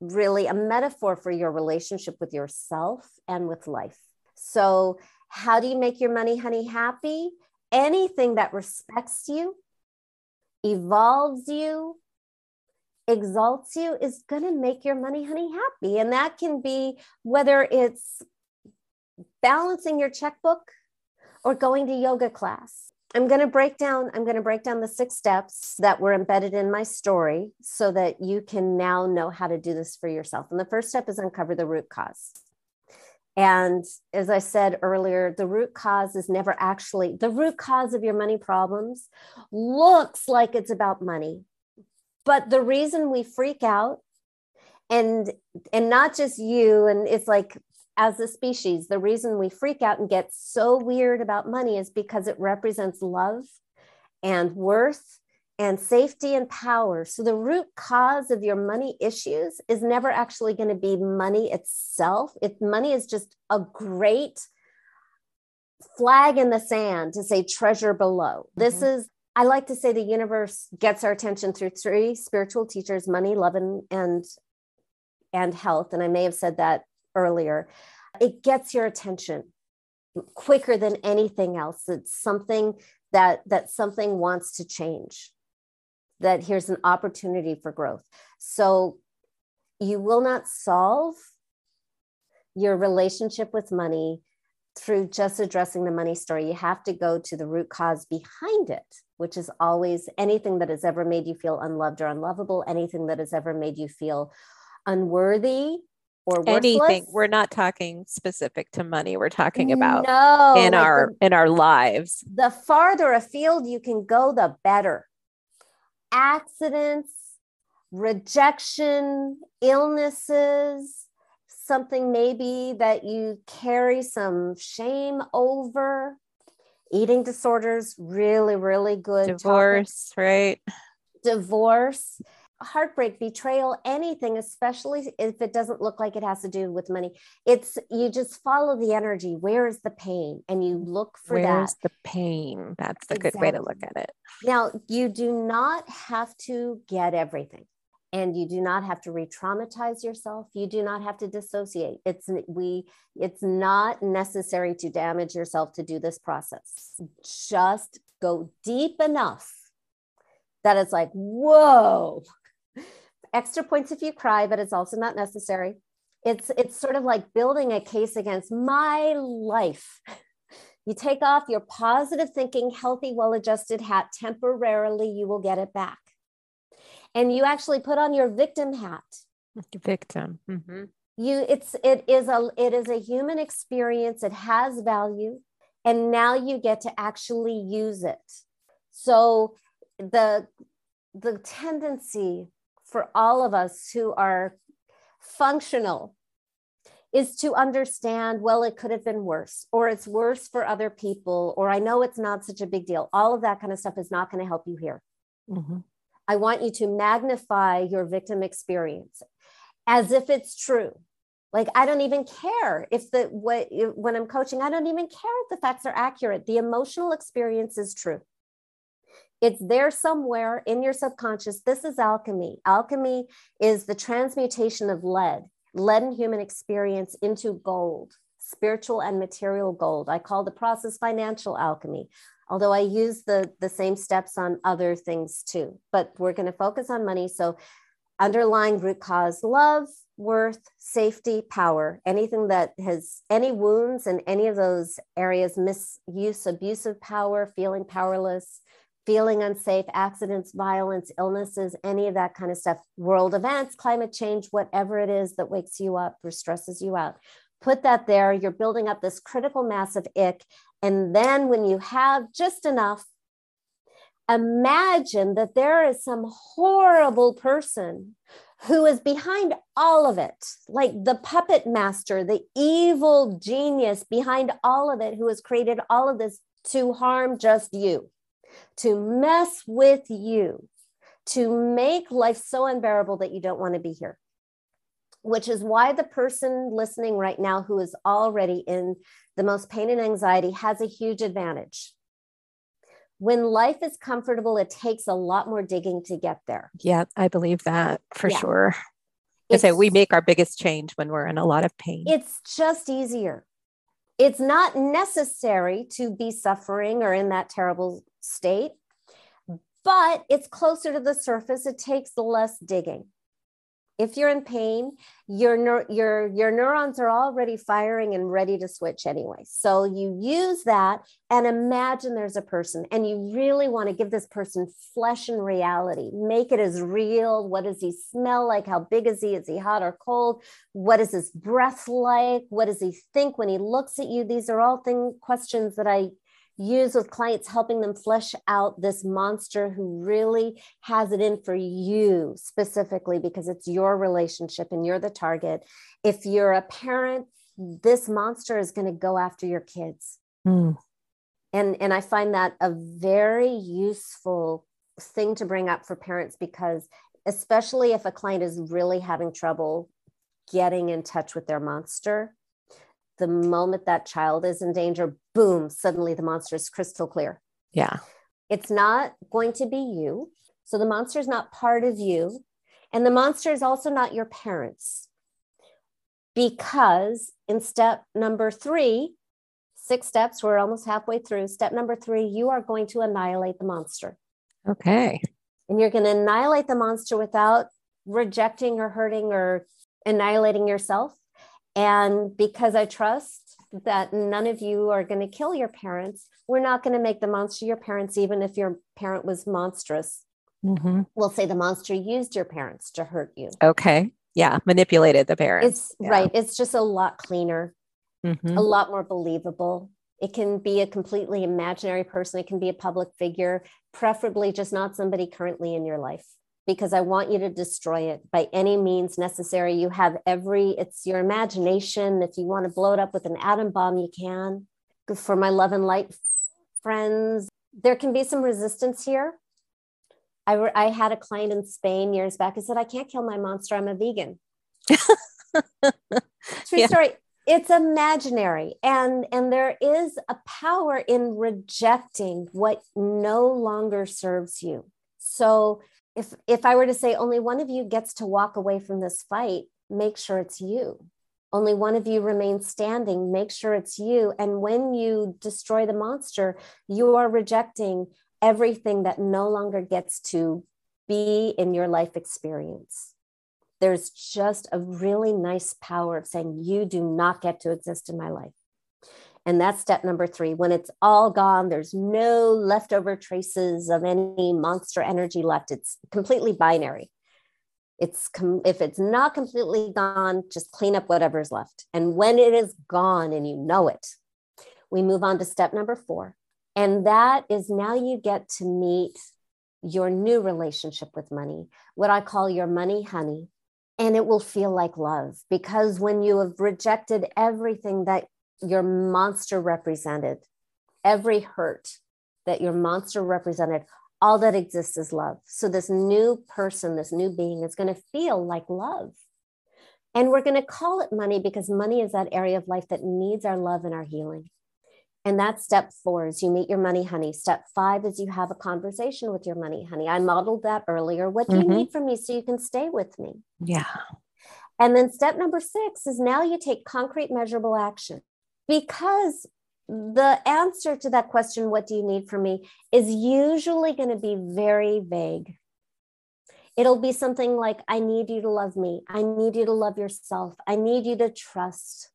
S3: really a metaphor for your relationship with yourself and with life. So how do you make your money honey? Happy? Anything that respects you evolves you exalts you is going to make your money honey happy. And that can be whether it's balancing your checkbook or going to yoga class I'm going to break down I'm going to break down the six steps that were embedded in my story so that you can now know how to do this for yourself. And the first step is uncover the root cause. And as I said earlier, the root cause is never actually the root cause of your money problems looks like it's about money. But the reason we freak out and and not just you and it's like as a species, the reason we freak out and get so weird about money is because it represents love and worth and safety and power. So, the root cause of your money issues is never actually going to be money itself. It, money is just a great flag in the sand to say treasure below. Mm-hmm. This is, I like to say, the universe gets our attention through three spiritual teachers money, love, and, and and health and i may have said that earlier, it gets your attention quicker than anything else. It's something that that something wants to change. That here's an opportunity for growth. So you will not solve your relationship with money through just addressing the money story. You have to go to the root cause behind it, which is always anything that has ever made you feel unloved or unlovable, anything that has ever made you feel unworthy or
S2: anything we're not talking specific to money we're talking about
S3: no,
S2: in like our the, in our lives.
S3: The farther afield you can go the better. Accidents rejection illnesses something maybe that you carry some shame over. Eating disorders really really good
S2: divorce topic. right.
S3: Divorce heartbreak betrayal anything especially if it doesn't look like it has to do with money. It's you just follow the energy. Where is the pain? And you look for
S2: Where's
S3: that.
S2: Where's the pain? That's a exactly. good way to look at it.
S3: Now you do not have to get everything and you do not have to re-traumatize yourself. You do not have to dissociate. It's we it's not necessary to damage yourself to do this process. Just go deep enough that it's like whoa extra points if you cry, but it's also not necessary. It's it's sort of like building a case against my life. *laughs* You take off your positive thinking, healthy, well-adjusted hat temporarily, you will get it back. And you actually put on your victim hat.
S2: Victim. Mm-hmm.
S3: You it's it is a it is a human experience. It has value. And now you get to actually use it. So the the tendency for all of us who are functional is to understand well it could have been worse or it's worse for other people or i know it's not such a big deal. All of that kind of stuff is not going to help you here. Mm-hmm. i want you to magnify your victim experience as if it's true. Like i don't even care if the what when i'm coaching i don't even care if the facts are accurate. The emotional experience is true it's there somewhere in your subconscious. This is alchemy. Alchemy is the transmutation of lead, lead and human experience into gold, spiritual and material gold. I call the process financial alchemy, although I use the, the same steps on other things too. But we're going to focus on money. So, underlying root cause love, worth, safety, power, anything that has any wounds in any of those areas, misuse, abusive power, feeling powerless, feeling unsafe, accidents, violence, illnesses, any of that kind of stuff, world events, climate change, whatever it is that wakes you up or stresses you out. Put that there. You're building up this critical mass of ick. And then when you have just enough, imagine that there is some horrible person who is behind all of it, like the puppet master, the evil genius behind all of it, who has created all of this to harm just you to mess with you, to make life so unbearable that you don't want to be here. Which is why the person listening right now who is already in the most pain and anxiety has a huge advantage. When life is comfortable, it takes a lot more digging to get there.
S2: Yeah, I believe that for yeah. sure. I say we make our biggest change when we're in a lot of pain.
S3: It's just easier. It's not necessary to be suffering or in that terrible state, but it's closer to the surface. It takes less digging. If you're in pain, your, your, your neurons are already firing and ready to switch anyway. So you use that and imagine there's a person, and you really want to give this person flesh and reality. Make it as real. What does he smell like? How big is he? Is he hot or cold? What is his breath like? What does he think when he looks at you? These are all thing questions that I use with clients, helping them flesh out this monster who really has it in for you specifically because it's your relationship and you're the target. If you're a parent, this monster is going to go after your kids. Mm. And, and I find that a very useful thing to bring up for parents because, especially if a client is really having trouble getting in touch with their monster, the moment that child is in danger, boom, suddenly the monster is crystal clear.
S2: Yeah.
S3: It's not going to be you. So the monster is not part of you. And the monster is also not your parents. Because in step number three, six steps, we're almost halfway through. Step number three, you are going to annihilate the monster.
S2: Okay.
S3: And you're going to annihilate the monster without rejecting or hurting or annihilating yourself. And because I trust that none of you are going to kill your parents, we're not going to make the monster your parents, even if your parent was monstrous. Mm-hmm. We'll say the monster used your parents to hurt you.
S2: Okay. Yeah. Manipulated the parents.
S3: It's
S2: yeah.
S3: right. It's just a lot cleaner, mm-hmm. a lot more believable. It can be a completely imaginary person, it can be a public figure, preferably just not somebody currently in your life because I want you to destroy it by any means necessary. You have every, it's your imagination. If you want to blow it up with an atom bomb, you can. For my love and light friends, there can be some resistance here. I, re- I had a client in Spain years back who said, I can't kill my monster. I'm a vegan. *laughs* True yeah. story. It's imaginary. And, and there is a power in rejecting what no longer serves you. So if if i were to say only one of you gets to walk away from this fight make sure it's you. Only one of you remains standing make sure it's you. And when you destroy the monster you are rejecting everything that no longer gets to be in your life experience. There's just a really nice power of saying you do not get to exist in my life and that's step number three. When it's all gone, there's no leftover traces of any monster energy left. It's completely binary. It's com- if it's not completely gone, just clean up whatever's left. And when it is gone and you know it, we move on to step number four. And that is now you get to meet your new relationship with money, what I call your money honey. And it will feel like love because when you have rejected everything that your monster represented, every hurt that your monster represented, all that exists is love. So this new person, this new being is going to feel like love. And we're going to call it money because money is that area of life that needs our love and our healing. And that's step four is you meet your money honey. Step five is you have a conversation with your money honey. I modeled that earlier. What do you mm-hmm. need from me so you can stay with me?
S2: Yeah.
S3: And then step number six is now you take concrete measurable action because the answer to that question, what do you need from me, is usually going to be very vague. It'll be something like, I need you to love me. I need you to love yourself. I need you to trust.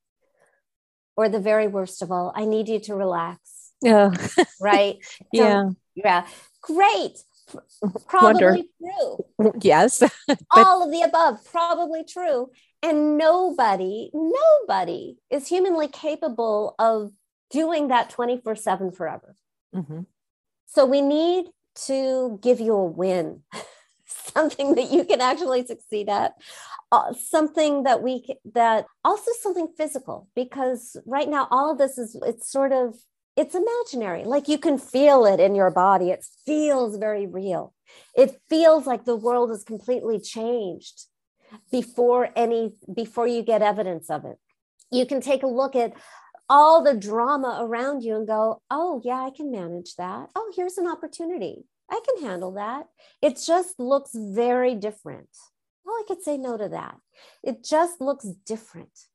S3: Or the very worst of all, I need you to relax.
S2: Yeah. *laughs*
S3: Right?
S2: yeah.
S3: Yeah. Great. Probably true. *laughs*
S2: Yes. *laughs*
S3: all of the above, probably true. And nobody, nobody is humanly capable of doing that 24 7 forever.
S2: Mm-hmm.
S3: So we need to give you a win, *laughs* something that you can actually succeed at. Uh, something that we that also something physical because right now all of this is it's sort of it's imaginary like you can feel it in your body it feels very real it feels like the world is completely changed before any before you get evidence of it. You can take a look at all the drama around you and go oh yeah i can manage that. Oh here's an opportunity. I can handle that. It just looks very different. Well i could say no to that. It just looks different.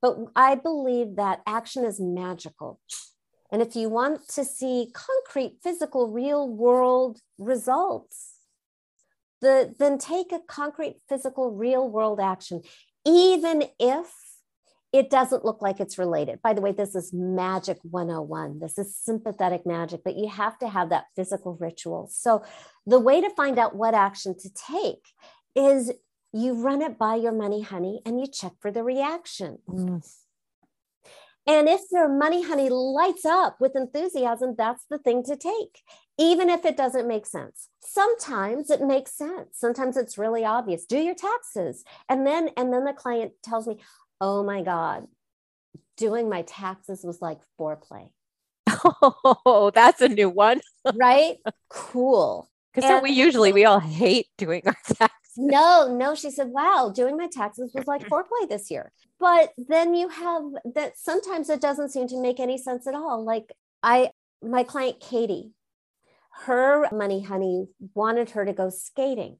S3: But i believe that action is magical. And if you want to see concrete physical real world results the, then take a concrete, physical, real world action, even if it doesn't look like it's related. By the way, this is magic 101. This is sympathetic magic, but you have to have that physical ritual. So, the way to find out what action to take is you run it by your money honey and you check for the reaction. Mm. And if their money honey lights up with enthusiasm, that's the thing to take, even if it doesn't make sense. Sometimes it makes sense. Sometimes it's really obvious. Do your taxes. And then and then the client tells me, "Oh my god, doing my taxes was like foreplay."
S2: Oh, *laughs* that's a new one. *laughs*
S3: right? Cool.
S2: Because we usually we all hate doing our *laughs* taxes.
S3: No, no. She said, wow, doing my taxes was like *clears throat* foreplay this year. But then you have that sometimes it doesn't seem to make any sense at all. Like I, my client Katie, her money honey wanted her to go skating.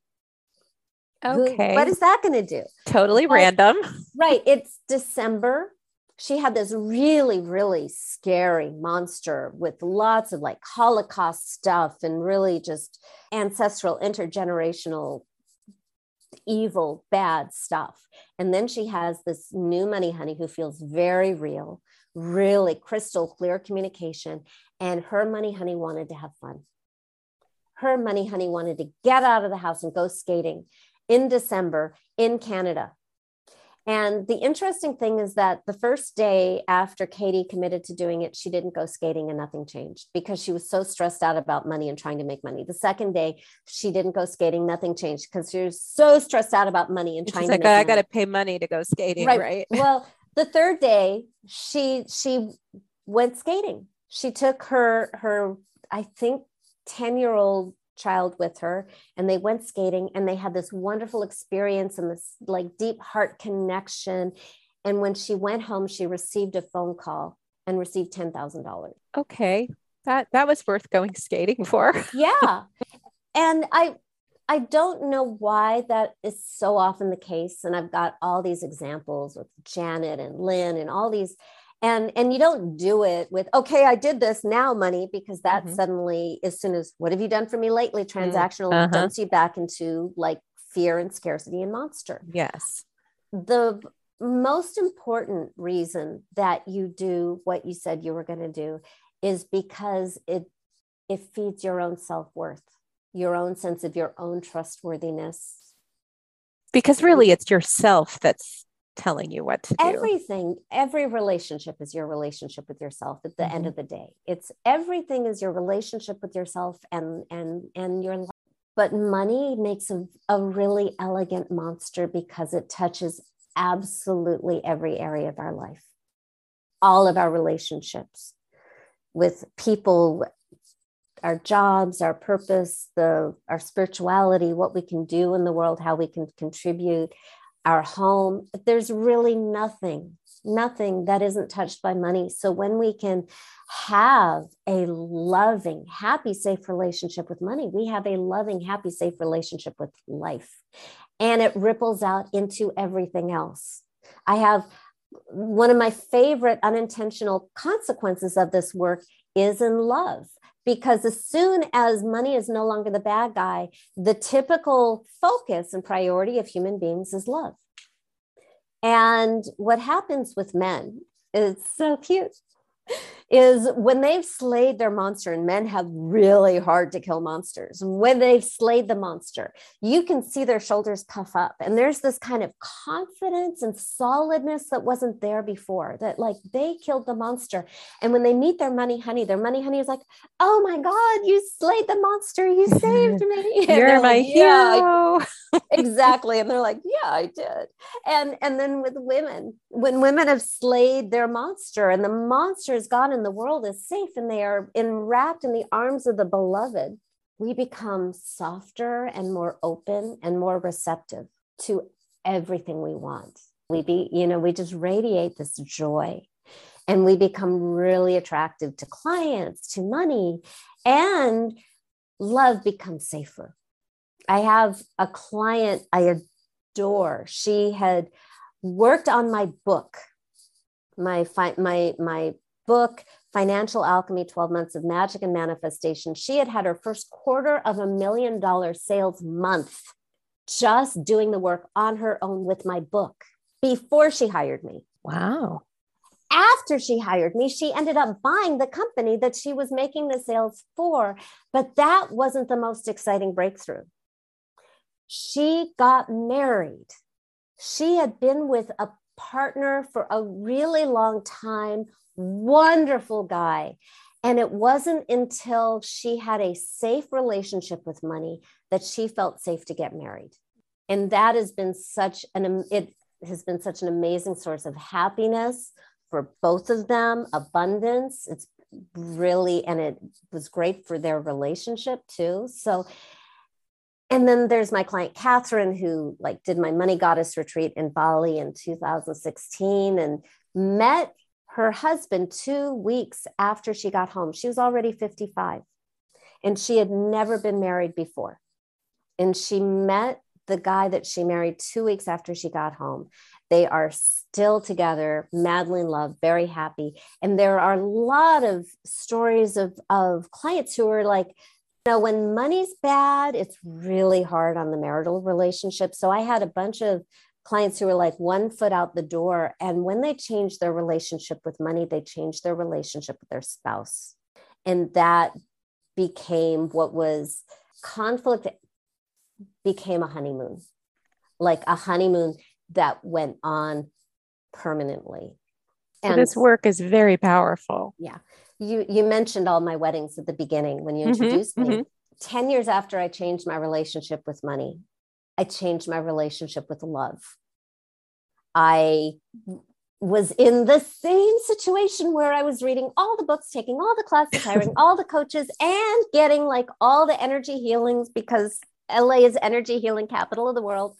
S2: Okay.
S3: Who, what is that going to do?
S2: Totally but, random.
S3: Right. It's December. She had this really, really scary monster with lots of like Holocaust stuff and really just ancestral, intergenerational evil, bad stuff. And then she has this new money honey who feels very real, really crystal clear communication. And her money honey wanted to have fun. Her money honey wanted to get out of the house and go skating in December in Canada. And the interesting thing is that the first day after Katie committed to doing it, she didn't go skating and nothing changed because she was so stressed out about money and trying to make money. The second day, she didn't go skating, nothing changed because she was so stressed out about money and trying
S2: She's
S3: to. Like, oh,
S2: I got to pay money to go skating, right? right? *laughs*
S3: well, the third day, she she went skating. She took her her I think ten year old child with her and they went skating and they had this wonderful experience and this like deep heart connection and when she went home she received a phone call and received $10,000.
S2: Okay. That that was worth going skating for. *laughs*
S3: yeah. And I I don't know why that is so often the case and I've got all these examples with Janet and Lynn and all these and and you don't do it with okay i did this now money because that mm-hmm. suddenly as soon as what have you done for me lately mm, transactional uh-huh. dumps you back into like fear and scarcity and monster
S2: yes
S3: the most important reason that you do what you said you were going to do is because it it feeds your own self-worth your own sense of your own trustworthiness
S2: because really it's yourself that's telling you what to
S3: do. Everything, every relationship is your relationship with yourself at the mm-hmm. end of the day. It's everything is your relationship with yourself and and and your life. But money makes a, a really elegant monster because it touches absolutely every area of our life. All of our relationships with people, our jobs, our purpose, the our spirituality, what we can do in the world, how we can contribute, our home. There's really nothing, nothing that isn't touched by money. So when we can have a loving, happy, safe relationship with money, we have a loving, happy, safe relationship with life. And it ripples out into everything else. I have one of my favorite unintentional consequences of this work is in love because as soon as money is no longer the bad guy, the typical focus and priority of human beings is love. And what happens with men is so cute is when they've slayed their monster, and men have really hard to kill monsters. When they've slayed the monster, you can see their shoulders puff up, and there's this kind of confidence and solidness that wasn't there before. That like they killed the monster, and when they meet their money honey, their money honey is like, "Oh my God, you slayed the monster! You *laughs* saved me! *laughs*
S2: You're my
S3: like,
S2: hero."
S3: Yeah, *laughs* exactly, and they're like, "Yeah, I did." And and then with women, when women have slayed their monster, and the monster is gone in the world is safe and they are enwrapped in the arms of the beloved, we become softer and more open and more receptive to everything we want. We be, you know, we just radiate this joy and we become really attractive to clients, to money, and love becomes safer. I have a client I adore. She had worked on my book, my my my book, Financial Alchemy 12 Months of Magic and Manifestation, she had had her first quarter of a million dollar sales month just doing the work on her own with my book before she hired me.
S2: Wow.
S3: After she hired me, she ended up buying the company that she was making the sales for. But that wasn't the most exciting breakthrough. She got married. She had been with a partner for a really long time wonderful guy. And it wasn't until she had a safe relationship with money that she felt safe to get married. And that has been such an it has been such an amazing source of happiness for both of them, abundance. It's really and it was great for their relationship too. So and then there's my client Catherine who like did my money goddess retreat in Bali in 2016 and met her husband two weeks after she got home. She was already 55 and she had never been married before. And she met the guy that she married two weeks after she got home. They are still together, madly in love, very happy. And there are a lot of stories of, of clients who are like, you know, when money's bad, it's really hard on the marital relationship. So I had a bunch of clients who were like one foot out the door. And when they changed their relationship with money, they changed their relationship with their spouse. And that became what was conflict became a honeymoon, like a honeymoon that went on permanently.
S2: And so this work is very powerful.
S3: Yeah. You you mentioned all my weddings at the beginning when you mm-hmm, introduced mm-hmm, me. Mm-hmm. 10 years after I changed my relationship with money, I changed my relationship with love. I was in the same situation where I was reading all the books, taking all the classes, *laughs* hiring all the coaches, and getting like all the energy healings because LA is energy healing capital of the world.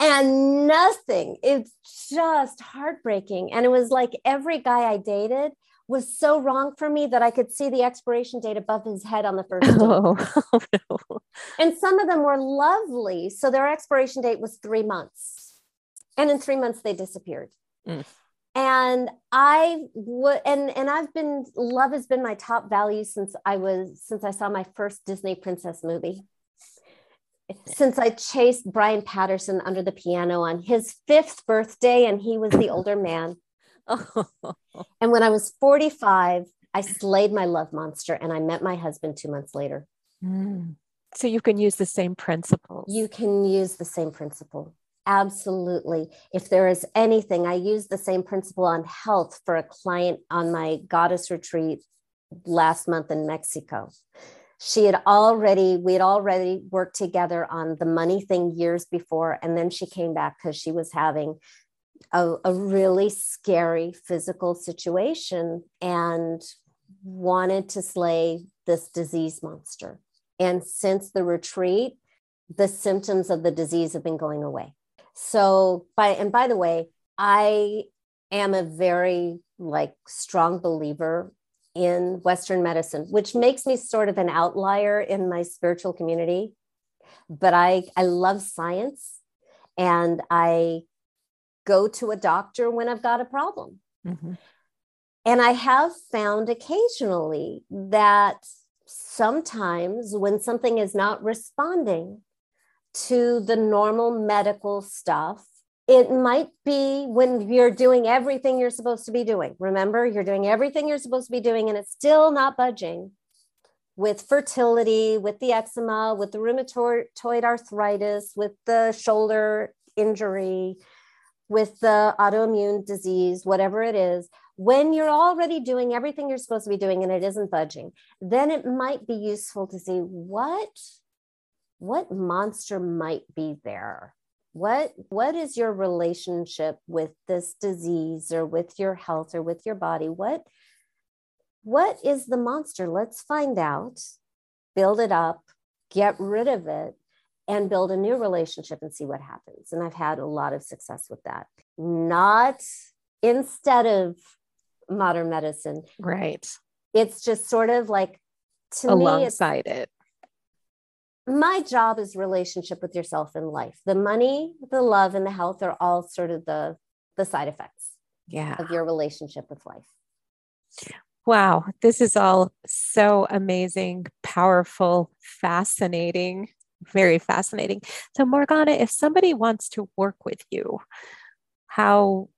S3: And nothing, it's just heartbreaking. And it was like every guy I dated was so wrong for me that I could see the expiration date above his head on the *laughs* first. Oh, oh, no. And some of them were lovely. So their expiration date was three months. And in three months, they disappeared. Mm. And I would, and and I've been love has been my top value since I was since I saw my first Disney princess movie. Since I chased Brian Patterson under the piano on his fifth birthday, and he was the older man. *laughs* and when I was 45, I slayed my love monster and I met my husband two months later.
S2: Mm. So you can use the same principles.
S3: You can use the same principle. Absolutely. If there is anything, I use the same principle on health for a client on my goddess retreat last month in Mexico. She had already, we had already worked together on the money thing years before. And then she came back because she was having a, a really scary physical situation and wanted to slay this disease monster. And since the retreat, the symptoms of the disease have been going away. So by and by the way, I am a very like strong believer in Western medicine, which makes me sort of an outlier in my spiritual community. But I, I love science and I go to a doctor when I've got a problem. Mm-hmm. And I have found occasionally that sometimes when something is not responding to the normal medical stuff, it might be when you're doing everything you're supposed to be doing. Remember, you're doing everything you're supposed to be doing, and it's still not budging with fertility, with the eczema, with the rheumatoid arthritis, with the shoulder injury, with the autoimmune disease, whatever it is, when you're already doing everything you're supposed to be doing and it isn't budging, then it might be useful to see what what monster might be there. What what is your relationship with this disease or with your health or with your body? What what is the monster? Let's find out, build it up, get rid of it, and build a new relationship and see what happens. And I've had a lot of success with that. Not instead of modern medicine.
S2: Right.
S3: It's just sort of like
S2: to alongside me, it.
S3: My job is relationship with yourself in life. The money, the love, and the health are all sort of the the side effects
S2: yeah.
S3: of your relationship with life.
S2: Wow, this is all so amazing, powerful, fascinating, very fascinating. So, Morgana, if somebody wants to work with you, how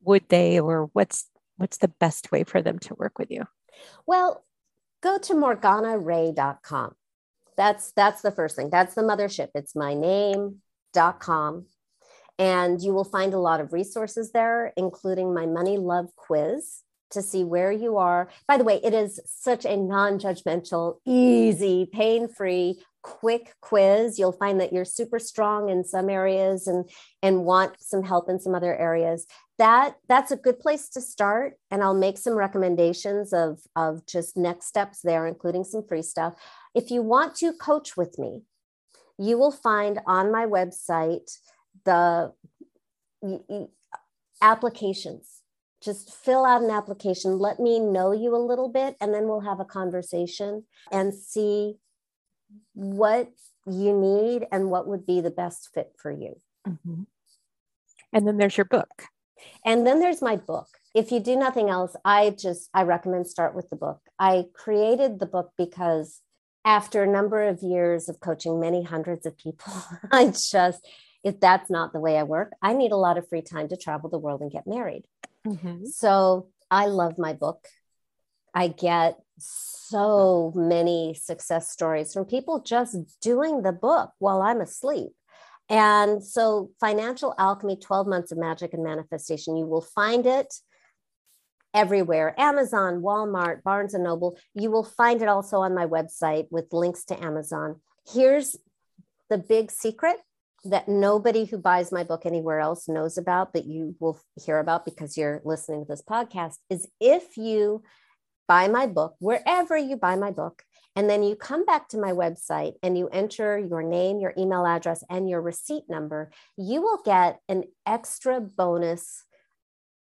S2: would they, or what's what's the best way for them to work with you?
S3: Well, go to morganarae.com. That's that's the first thing. That's the mothership. It's my name.com. And you will find a lot of resources there, including my money love quiz to see where you are. By the way, it is such a non judgmental, easy, pain free, quick quiz. You'll find that you're super strong in some areas and, and want some help in some other areas. That, that's a good place to start. And I'll make some recommendations of, of just next steps there, including some free stuff. If you want to coach with me, you will find on my website the applications just fill out an application let me know you a little bit and then we'll have a conversation and see what you need and what would be the best fit for you
S2: mm-hmm. and then there's your book
S3: and then there's my book if you do nothing else i just i recommend start with the book i created the book because after a number of years of coaching many hundreds of people *laughs* i just if that's not the way i work i need a lot of free time to travel the world and get married Mm-hmm. So I love my book. I get so many success stories from people just doing the book while I'm asleep. And so, Financial Alchemy 12 Months of Magic and Manifestation, you will find it everywhere Amazon, Walmart, Barnes and Noble. You will find it also on my website with links to Amazon. Here's the big secret that nobody who buys my book anywhere else knows about, but you will hear about because you're listening to this podcast, is if you buy my book, wherever you buy my book, and then you come back to my website and you enter your name, your email address, and your receipt number, you will get an extra bonus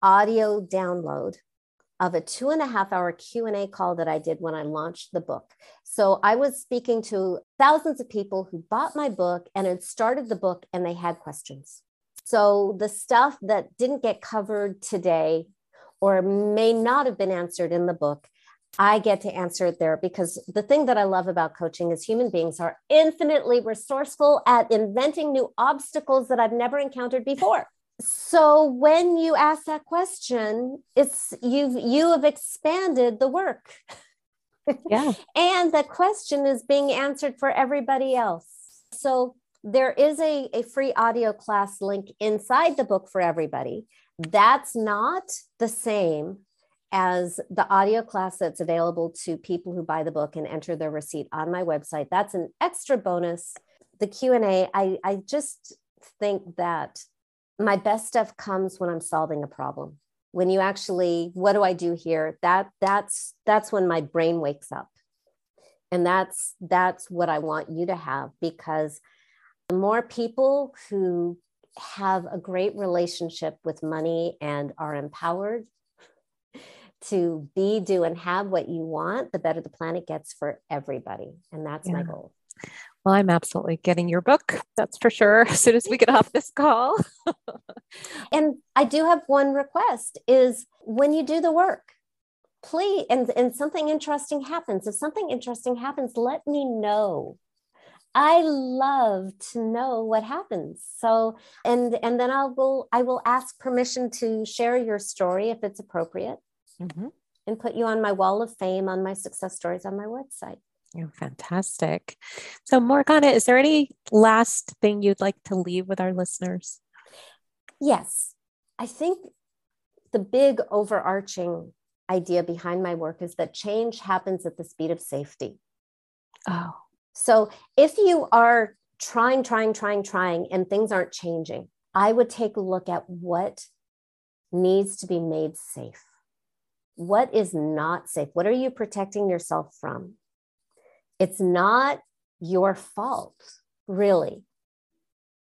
S3: audio download of a two and a half hour q&a call that i did when i launched the book. So i was speaking to thousands of people who bought my book and had started the book and they had questions. So the stuff that didn't get covered today or may not have been answered in the book I get to answer it there because the thing that I love about coaching is human beings are infinitely resourceful at inventing new obstacles that I've never encountered before. So when you ask that question it's you've you have expanded the work. *laughs*
S2: Yeah.
S3: And the question is being answered for everybody else. So there is a, a free audio class link inside the book for everybody that's not the same as the audio class that's available to people who buy the book and enter their receipt on my website. That's an extra bonus. The q&a i, I just think that my best stuff comes when i'm solving a problem. When you actually what do i do here? That that's that's when my brain wakes up. And that's that's what i want you to have because the more people who have a great relationship with money and are empowered to be do and have what you want the better the planet gets for everybody and that's yeah. my goal
S2: well, I'm absolutely getting your book. That's for sure. *laughs* As soon as we get off this call. *laughs*
S3: and I do have one request is when you do the work, please and, and something interesting happens if something interesting happens let me know i love to know what happens so and and then i'll go i will ask permission to share your story if it's appropriate mm-hmm. and put you on my wall of fame on my success stories on my website
S2: Oh, fantastic. So, Morgana, is there any last thing you'd like to leave with our listeners?
S3: Yes. I think the big overarching idea behind my work is that change happens at the speed of safety.
S2: Oh.
S3: So if you are trying, trying, trying, trying, and things aren't changing, I would take a look at what needs to be made safe. What is not safe? What are you protecting yourself from? It's not your fault, really.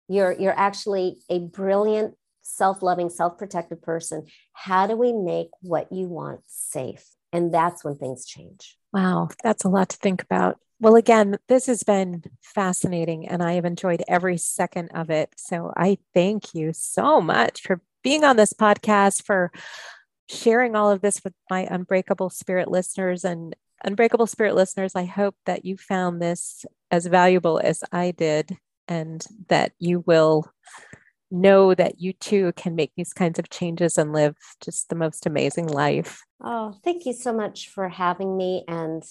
S3: You're, you're actually a brilliant self loving, self protective person, how do we make what you want safe? And that's when things change.
S2: Wow, that's a lot to think about. Well, again, this has been fascinating and I have enjoyed every second of it. So I thank you so much for being on this podcast, for sharing all of this with my Unbreakable Spirit listeners. And Unbreakable Spirit listeners, I hope that you found this as valuable as I did and that you will know that you too can make these kinds of changes and live just the most amazing life.
S3: Oh, thank you so much for having me and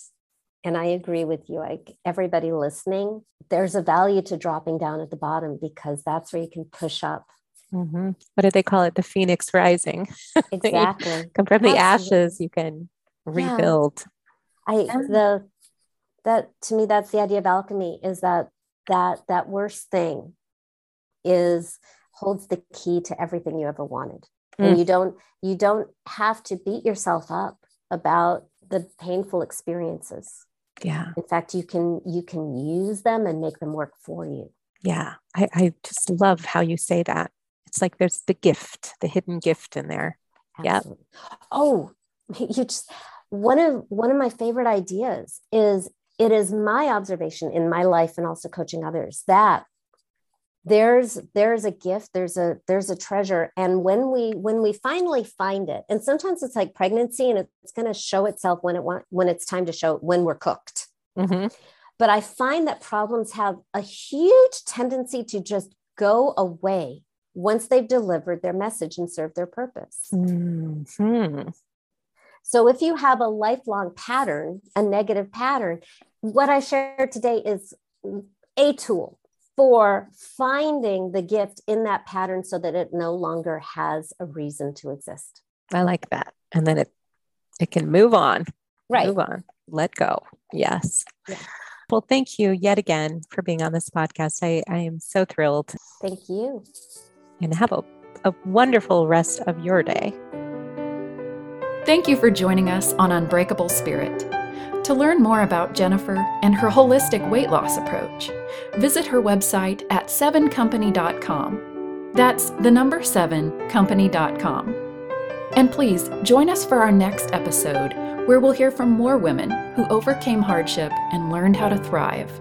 S3: and I agree with you. Like everybody listening, there's a value to dropping down at the bottom because that's where you can push up.
S2: Mm-hmm. What do they call it? The phoenix rising. *laughs*
S3: Exactly.
S2: Come from the ashes, you can rebuild.
S3: Yeah. I the that to me that's the idea of alchemy is that that that worst thing is holds the key to everything you ever wanted mm. and you don't you don't have to beat yourself up about the painful experiences
S2: yeah.
S3: In fact you can you can use them and make them work for you.
S2: Yeah. I, I just love how you say that. It's like there's the gift the hidden gift in there. Yeah
S3: oh *laughs* you just one of one of my favorite ideas is it is my observation in my life and also coaching others that there's there's a gift there's a there's a treasure and when we when we finally find it and sometimes it's like pregnancy and it's going to show itself when it want, when it's time to show when we're cooked mm-hmm. but i find that problems have a huge tendency to just go away once they've delivered their message and served their purpose mm-hmm. so if you have a lifelong pattern a negative pattern what i shared today is a tool for finding the gift in that pattern so that it no longer has a reason to exist.
S2: I like that. And then it it can move on.
S3: Right.
S2: Move on. Let go. Yes. Yeah. Well, thank you yet again for being on this podcast. I, I am so thrilled.
S3: Thank you.
S2: And have a, a wonderful rest of your day.
S1: Thank you for joining us on Unbreakable Spirit. To learn more about Jennifer and her holistic weight loss approach, visit her website at 7company.com. That's the number 7company.com. And please join us for our next episode where we'll hear from more women who overcame hardship and learned how to thrive.